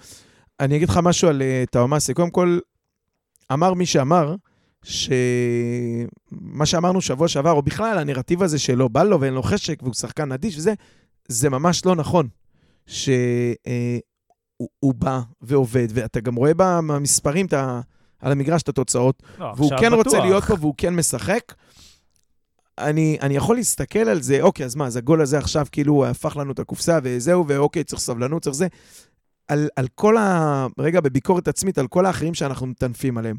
אני אגיד לך משהו על uh, טאומאסי. קודם כל, אמר מי שאמר, שמה שאמרנו שבוע שעבר, או בכלל הנרטיב הזה שלא בא לו ואין לו חשק והוא שחקן אדיש וזה, זה ממש לא נכון. שהוא הוא בא ועובד, ואתה גם רואה במספרים את ה- על המגרש את התוצאות, לא, והוא כן רוצה בטוח. להיות פה והוא כן משחק. אני, אני יכול להסתכל על זה, אוקיי, אז מה, אז הגול הזה עכשיו כאילו הפך לנו את הקופסה וזהו, ואוקיי, צריך סבלנות, צריך זה. על, על כל ה... רגע, בביקורת עצמית, על כל האחרים שאנחנו מטנפים עליהם.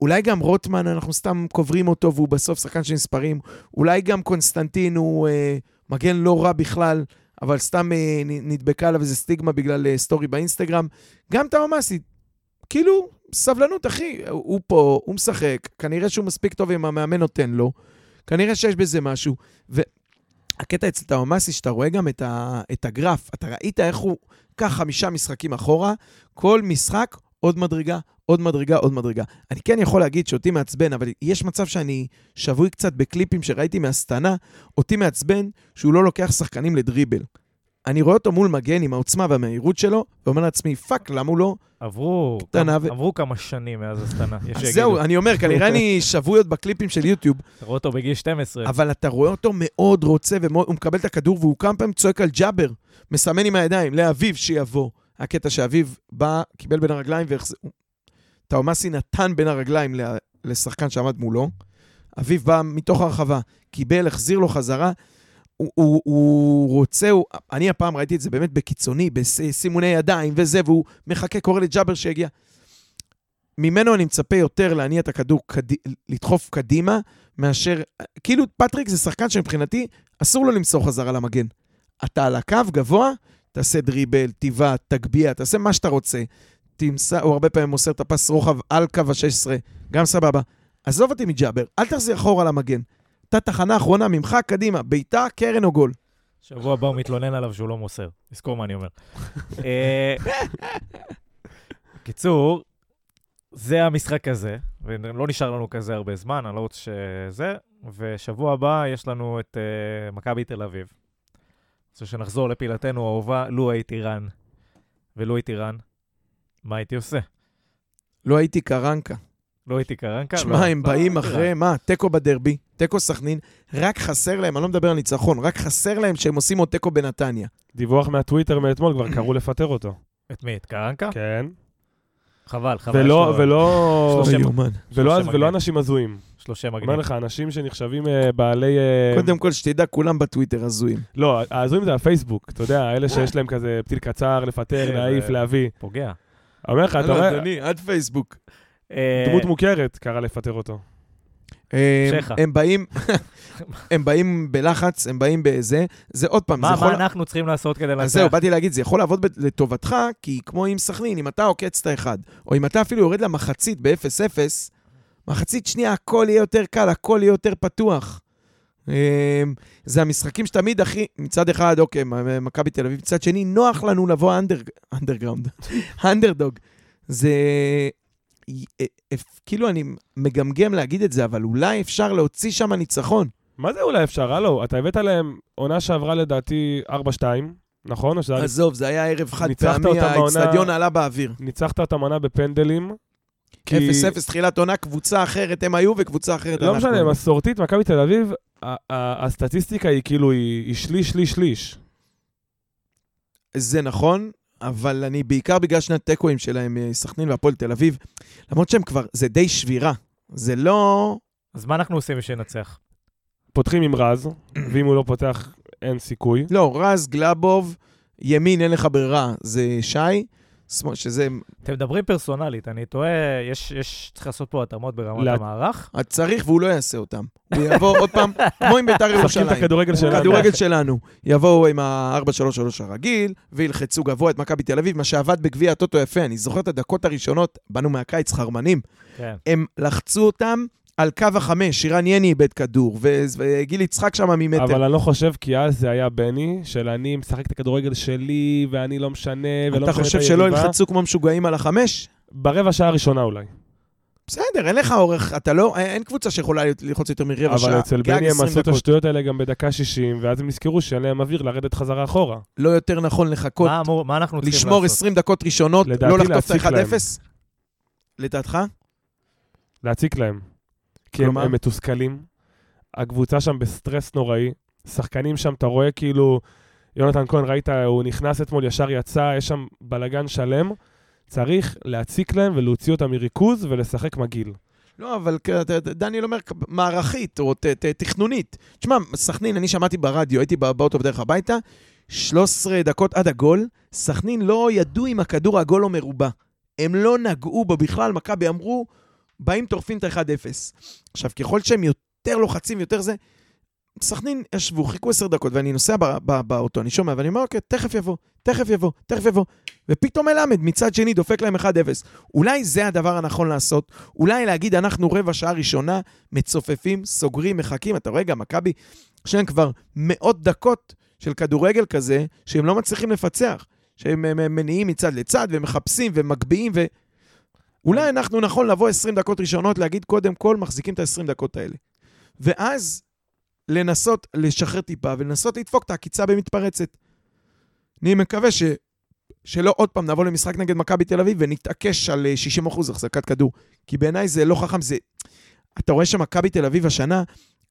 אולי גם רוטמן, אנחנו סתם קוברים אותו והוא בסוף שחקן של מספרים. אולי גם קונסטנטין הוא אה, מגן לא רע בכלל, אבל סתם אה, נדבקה עליו איזה סטיגמה בגלל אה, story באינסטגרם. גם טאומאסי, כאילו, סבלנות, אחי, הוא פה, הוא משחק, כנראה שהוא מספיק טוב אם המאמן נותן לו, כנראה שיש בזה משהו. והקטע אצל טאומאסי, שאתה רואה גם את, ה, את הגרף, אתה ראית איך הוא, קח חמישה משחקים אחורה, כל משחק עוד מדרגה, עוד מדרגה, עוד מדרגה. אני כן יכול להגיד שאותי מעצבן, אבל יש מצב שאני שבוי קצת בקליפים שראיתי מהסטנה, אותי מעצבן שהוא לא לוקח שחקנים לדריבל. אני רואה אותו מול מגן עם העוצמה והמהירות שלו, ואומר לעצמי, fuck, למה הוא לא... עברו, קטנה כמה, ו- עברו כמה שנים מאז הסטנה, אז. זהו, אני אומר, כנראה אני שבוי עוד בקליפים של יוטיוב, אתה רואה אותו בגיל 12. אבל אתה רואה אותו מאוד רוצה, והוא מקבל את הכדור, והוא כמה פעמים צועק על ג'אבר, מסמן עם הידיים, לאביב שיבוא. הקטע שאביב בא, קיבל בין הרגליים, והחז... טאומאסי נתן בין הרגליים לשחקן שעמד מולו. אביב בא מתוך הרחבה, קיבל, החזיר לו חזרה. הוא, הוא, הוא רוצה, הוא, אני הפעם ראיתי את זה באמת בקיצוני, בסימוני ידיים וזה, והוא מחכה, קורא לג'אבר שיגיע. ממנו אני מצפה יותר להניע את הכדור, קד... לדחוף קדימה, מאשר... כאילו, פטריק זה שחקן שמבחינתי אסור לו למסור חזרה למגן. אתה על הקו גבוה, תעשה דריבל, תיבעט, תגביה, תעשה מה שאתה רוצה. תמסר, הוא הרבה פעמים מוסר את הפס רוחב על קו ה-16, גם סבבה. עזוב אותי מג'אבר, אל תחזיר אחורה למגן. אתה תחנה אחרונה, ממך קדימה, בעיטה, קרן או גול. שבוע הבא הוא מתלונן עליו שהוא לא מוסר. תזכור מה אני אומר. אה, בקיצור, זה המשחק הזה, ולא נשאר לנו כזה הרבה זמן, אני לא רוצה שזה, ושבוע הבא יש לנו את uh, מכבי תל אביב. רוצה שנחזור לפעילתנו האהובה, לו הייתי רן. ולו הייתי רן, מה הייתי עושה? לא הייתי קרנקה. לא הייתי קרנקה? לא. שמע, הם לא, באים הייתי אחרי. מה, תיקו בדרבי, תיקו סכנין, רק חסר להם, אני לא מדבר על ניצחון, רק חסר להם שהם עושים עוד תיקו בנתניה. דיווח מהטוויטר מאתמול, כבר קראו לפטר אותו. את מי? את קרנקה? כן. חבל, חבל. ולא, ולא. ולא, שלושה ולא. אנשים הזויים. שלושה אומר מגנים. לך, אנשים שנחשבים אה, בעלי... אה, קודם כל, שתדע, כולם בטוויטר הזויים. לא, ההזויים זה הפייסבוק, אתה יודע, אלה שיש להם כזה פתיל קצר, לפטר, להעיף, להביא. פוגע. אומר לך, אתה רואה, עד פייסבוק. אה, דמות מוכרת קרא לפטר אותו. שכה. הם באים, הם באים בלחץ, הם באים בזה, זה עוד פעם, זה מה יכול... מה אנחנו צריכים לעשות כדי אז לנצח? זהו, באתי להגיד, זה יכול לעבוד לטובתך, כי כמו עם סכנין, אם אתה עוקץ את האחד, או אם אתה אפילו יורד למחצית ב-0-0, מחצית שנייה הכל יהיה יותר קל, הכל יהיה יותר פתוח. אמ, זה המשחקים שתמיד הכי, מצד אחד, אוקיי, מכבי תל אביב, מצד שני, נוח לנו לבוא אנדר, אנדרגראונד, אנדרדוג. זה... אה, כאילו אני מגמגם להגיד את זה, אבל אולי אפשר להוציא שם ניצחון. מה זה אולי אפשר? הלו, אתה הבאת להם עונה שעברה לדעתי 4-2, נכון? עזוב, זה היה ערב חד פעמי, האיצטדיון עלה באוויר. ניצחת אותם עונה בפנדלים. כי- 0-0 תחילת עונה, קבוצה אחרת הם היו וקבוצה אחרת לא אנחנו. משנה, היינו. מסורתית, מכבי תל אביב, הסטטיסטיקה היא כאילו, היא שליש, שליש, שליש. זה נכון, אבל אני בעיקר בגלל שני התיקואים שלהם, אה, סכנין והפועל תל אביב, למרות שהם כבר, זה די שבירה. זה לא... אז מה אנחנו עושים בשביל לנצח? פותחים עם רז, ואם הוא לא פותח, אין סיכוי. לא, רז, גלאבוב, ימין אין לך ברירה, זה שי, שמאל, שזה... אתם מדברים פרסונלית, אני טועה, יש, יש, צריך לעשות פה התאמות ברמת לה- המערך. את צריך והוא לא יעשה אותם. הוא יבוא עוד פעם, כמו עם בית"ר משחקים את ירושלים. הכדורגל שלנו. כדורגל שלנו. יבואו עם ה-4-3-3 הרגיל, וילחצו גבוה את מכבי תל אביב, מה שעבד בגביע הטוטו יפה. אני זוכר את הדקות הראשונות, באנו מהקיץ חרמנים, כן. הם לחצו אותם על קו החמש, שירן יני איבד כדור, וגיל יצחק שם ממטר. אבל אני לא חושב, כי אז זה היה בני, של אני משחק את הכדורגל שלי, ואני לא משנה, ולא משנה אתה את היריבה. חושב שלא ילחצו כמו משוגעים על החמש? ברבע שעה הראשונה אולי. בסדר, אין לך אורך, אתה לא, אין קבוצה שיכולה ללחוץ יותר מרבע שעה. אבל אצל בני הם 20 עשו את. השטויות האלה גם בדקה 60, ואז הם נזכרו שאין להם אוויר לרדת חזרה אחורה. לא יותר נכון לחכות, מה, אמור, מה אנחנו צריכים לשמור לעשות? 20 דקות ראשונות, לא לחטוף את להציק להם. ה-1-0? לדעתך? להציק להם. כי הם, כלומר? הם מתוסכלים. הקבוצה שם בסטרס נוראי. שחקנים שם, אתה רואה כאילו... יונתן כהן, ראית, הוא נכנס אתמול, ישר יצא, יש שם בלגן שלם. צריך להציק להם ולהוציא אותם מריכוז ולשחק מגעיל. לא, אבל דניאל אומר מערכית או ת- ת- תכנונית. תשמע, סכנין, אני שמעתי ברדיו, הייתי בא- באוטו בדרך הביתה, 13 דקות עד הגול, סכנין לא ידעו אם הכדור העגול או מרובע. הם לא נגעו בו בכלל, מכבי אמרו, באים טורפים את ה-1-0. עכשיו, ככל שהם יותר לוחצים ויותר זה, סכנין ישבו, חיכו 10 דקות, ואני נוסע באוטו, אני שומע, ואני אומר, אוקיי, תכף יבוא, תכף יבוא, תכף יבוא. ופתאום מלמד מצד שני דופק להם 1-0. אולי זה הדבר הנכון לעשות, אולי להגיד, אנחנו רבע שעה ראשונה, מצופפים, סוגרים, מחכים. אתה רואה, גם מכבי, יש להם כבר מאות דקות של כדורגל כזה, שהם לא מצליחים לפצח. שהם הם- הם מניעים מצד לצד, ומחפשים, ומגביהים, ו... אולי אנחנו נכון לבוא 20 דקות ראשונות, להגיד קודם כל, מחזיקים את ה-20 דקות האלה. ואז לנסות לשחרר טיפה, ולנסות לדפוק את העקיצה במתפרצת. אני מקווה ש... שלא עוד פעם נבוא למשחק נגד מכבי תל אביב ונתעקש על אה, 60% החזקת כדור. כי בעיניי זה לא חכם, זה... אתה רואה שמכבי תל אביב השנה,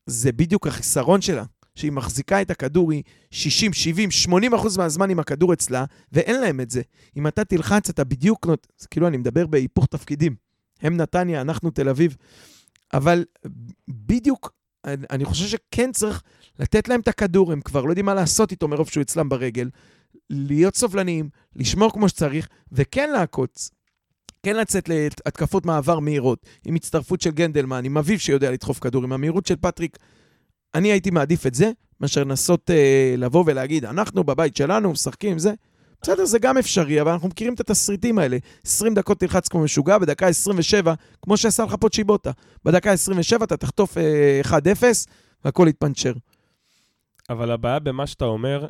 זה בדיוק החיסרון שלה. שהיא מחזיקה את הכדור, היא 60, 70, 80 אחוז מהזמן עם הכדור אצלה, ואין להם את זה. אם אתה תלחץ, אתה בדיוק... זה כאילו, אני מדבר בהיפוך תפקידים. הם נתניה, אנחנו תל אביב. אבל בדיוק, אני- חושב שכן צריך לתת להם את הכדור, הם כבר לא יודעים מה לעשות איתו מרוב שהוא אצלם ברגל. להיות סובלניים, לשמור כמו שצריך, וכן לעקוץ. כן לצאת להתקפות מעבר מהירות, עם הצטרפות של גנדלמן, עם אביב שיודע לדחוף כדור, עם המהירות של פטריק. אני הייתי מעדיף את זה, מאשר לנסות אה, לבוא ולהגיד, אנחנו בבית שלנו, משחקים זה. בסדר, זה גם אפשרי, אבל אנחנו מכירים את התסריטים האלה. 20 דקות תלחץ כמו משוגע, בדקה 27, כמו שעשה לך פה צ'יבוטה. בדקה 27 אתה תחטוף אה, 1-0, והכל יתפנצ'ר. אבל הבעיה במה שאתה אומר,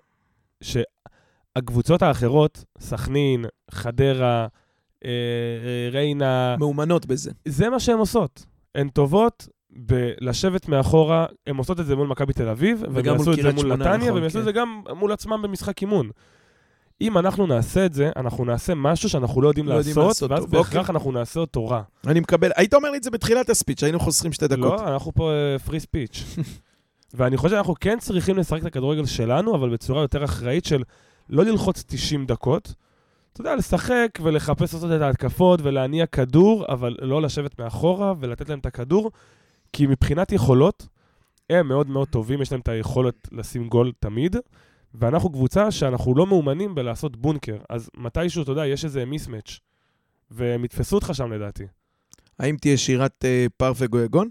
שהקבוצות האחרות, סכנין, חדרה, אה, אה, ריינה, מאומנות בזה. זה מה שהן עושות. הן טובות בלשבת מאחורה, הן עושות את זה מול מכבי תל אביב, וגם מול קריית שמונה, נתניה, נכון, והם יעשו את כן. זה גם מול עצמם במשחק אימון. אם אנחנו נעשה את זה, אנחנו נעשה משהו שאנחנו לא יודעים לא לעשות, לעשות ואז בהכרח. אנחנו נעשה אותו רע. אני מקבל, היית אומר לי את זה בתחילת הספיץ', היינו חוסכים שתי דקות. לא, אנחנו פה פרי ספיץ'. ואני חושב שאנחנו כן צריכים לשחק את הכדורגל שלנו, אבל בצורה יותר אחראית של לא ללחוץ 90 דקות. אתה יודע, לשחק ולחפש לעשות את ההתקפות ולהניע כדור, אבל לא לשבת מאחורה ולתת להם את הכדור, כי מבחינת יכולות, הם מאוד מאוד טובים, יש להם את היכולת לשים גול תמיד, ואנחנו קבוצה שאנחנו לא מאומנים בלעשות בונקר. אז מתישהו, אתה יודע, יש איזה מיסמץ', והם יתפסו אותך שם לדעתי. האם תהיה שירת אה, פר וגויגון?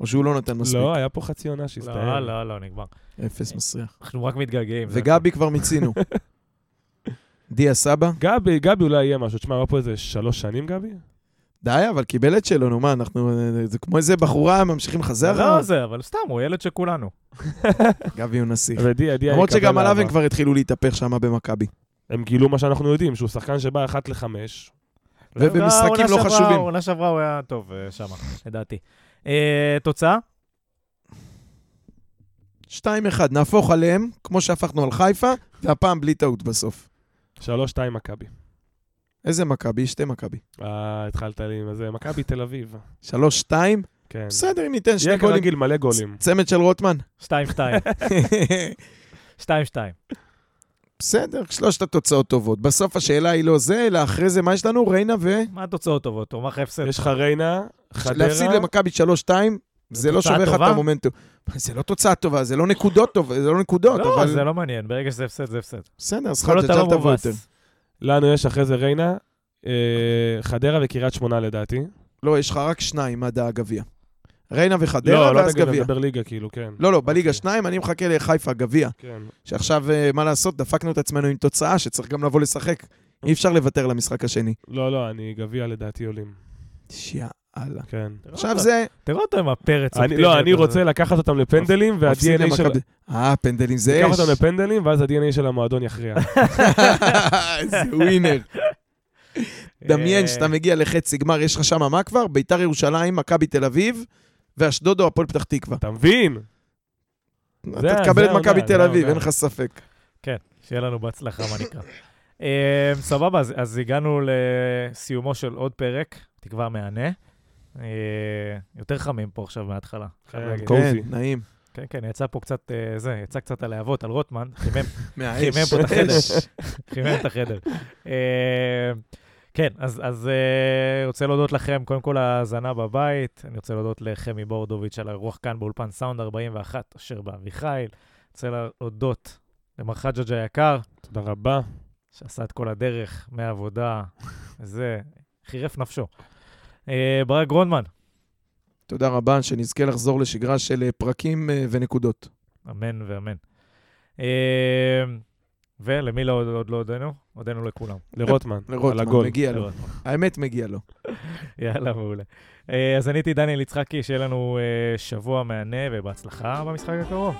או שהוא לא נתן מספיק? לא, היה פה חצי עונה שהסתיים. לא, לא, לא, נגמר. אפס מסריח. אנחנו רק מתגעגעים. וגבי כבר מיצינו. דיה סבא? גבי, גבי אולי יהיה משהו. תשמע, היה פה איזה שלוש שנים, גבי? די, אבל קיבל את שלו, נו מה, אנחנו... זה כמו איזה בחורה, ממשיכים לחזר לא. זה, אבל סתם, הוא ילד של כולנו. גבי הוא נסיך. למרות שגם עליו. הם כבר התחילו להתהפך שם במכבי. הם גילו מה שאנחנו יודעים, שהוא שחקן שבא אחת לחמש. ובמשחקים לא חשובים. העונה שעברה הוא היה טוב אה, שם, לדעתי. אה, תוצאה? 2-1, נהפוך עליהם, כמו שהפכנו על חיפה, והפעם בלי טעות בסוף. שלוש, שתיים, מכבי. איזה מכבי? שתי מכבי. אה, התחלת לי עם זה. מכבי תל אביב. 3-2? כן. בסדר, אם ניתן שני יהיה גולים. כרגיל מלא גולים. צמד של רוטמן. 2-2. 2-2. בסדר, שלושת התוצאות טובות. בסוף השאלה היא לא זה, אלא אחרי זה, מה יש לנו? ריינה ו... מה התוצאות טובות? תאמר לך הפסד. יש לך ריינה, חדרה. להפסיד למכבי 3-2, זה לא שווה לך את? המומנטום. זה לא תוצאה טובה, זה לא נקודות טובות, זה לא נקודות, לא, אבל... זה לא מעניין, ברגע שזה הפסד, זה הפסד. בסדר, אז לא תבוא יותר. לנו יש אחרי זה ריינה, אה, חדרה וקריית שמונה לדעתי. לא, יש לך רק שניים עד הגביע. ריינה וחדרה, לא, לא ואז תגיד, אני גביע. מדבר ליגה כאילו, כן. לא, לא, בליגה אוקיי. שניים, אני מחכה לחיפה גביע. כן. שעכשיו, אה, מה לעשות, דפקנו את עצמנו עם תוצאה שצריך גם לבוא לשחק. אי אפשר לוותר למשחק השני. לא, לא, אני גביע לדעתי עולים. שיאללה. כן. עכשיו זה... תראה אותו עם הפרץ. אני, לא, אני רוצה לקחת אותם לפנדלים, וה-DNA של... אה, פנדלים זה לקחת אש. אותם לפנדלים, ואז ה-DNA של המועדון יכריע. איזה ווינר. אה, דמיין שאתה מגיע לחצי גמר, יש לך שם מה כבר? ביתר ירושלים, מכבי תל אביב, ואשדוד או הפועל פתח תקווה. אתה מבין? זה- אתה תקבל את מכבי תל אביב. אין לך ספק. כן, שיהיה לנו בהצלחה, מה נקרא. אה, סבבה, אז- אז הגענו לסיומו של עוד פרק, תקווה מהנה. אה, יותר חמים פה עכשיו מההתחלה. כן. כן, נעים. כן, כן, יצא פה קצת, אה, זה, יצא קצת הלהבות על רוטמן, חימם. חימם פה את החדר. חימם את החדר. אה, כן, אז, אז אה, רוצה להודות לכם, קודם כל ההאזנה בבית, אני רוצה להודות לחמי בורדוביץ' על האירוח כאן באולפן סאונד 41, אשר באביחיל. רוצה להודות למר חג'ג' היקר, תודה רבה. שעשה את כל הדרך מהעבודה, וזה, חירף נפשו. אה, ברק גרונמן, תודה רבה, שנזכה לחזור לשגרה של אה, פרקים אה, ונקודות. אמן ואמן. ולמי לא, עוד לא הודינו? הודינו לכולם. לרוטמן, על לרוטמן, הגול. מגיע לו. לרוטמן. האמת, מגיע לו. יאללה, מעולה. אז אני הייתי דניאל יצחקי, שיהיה לנו שבוע מהנה ובהצלחה במשחק הקרוב.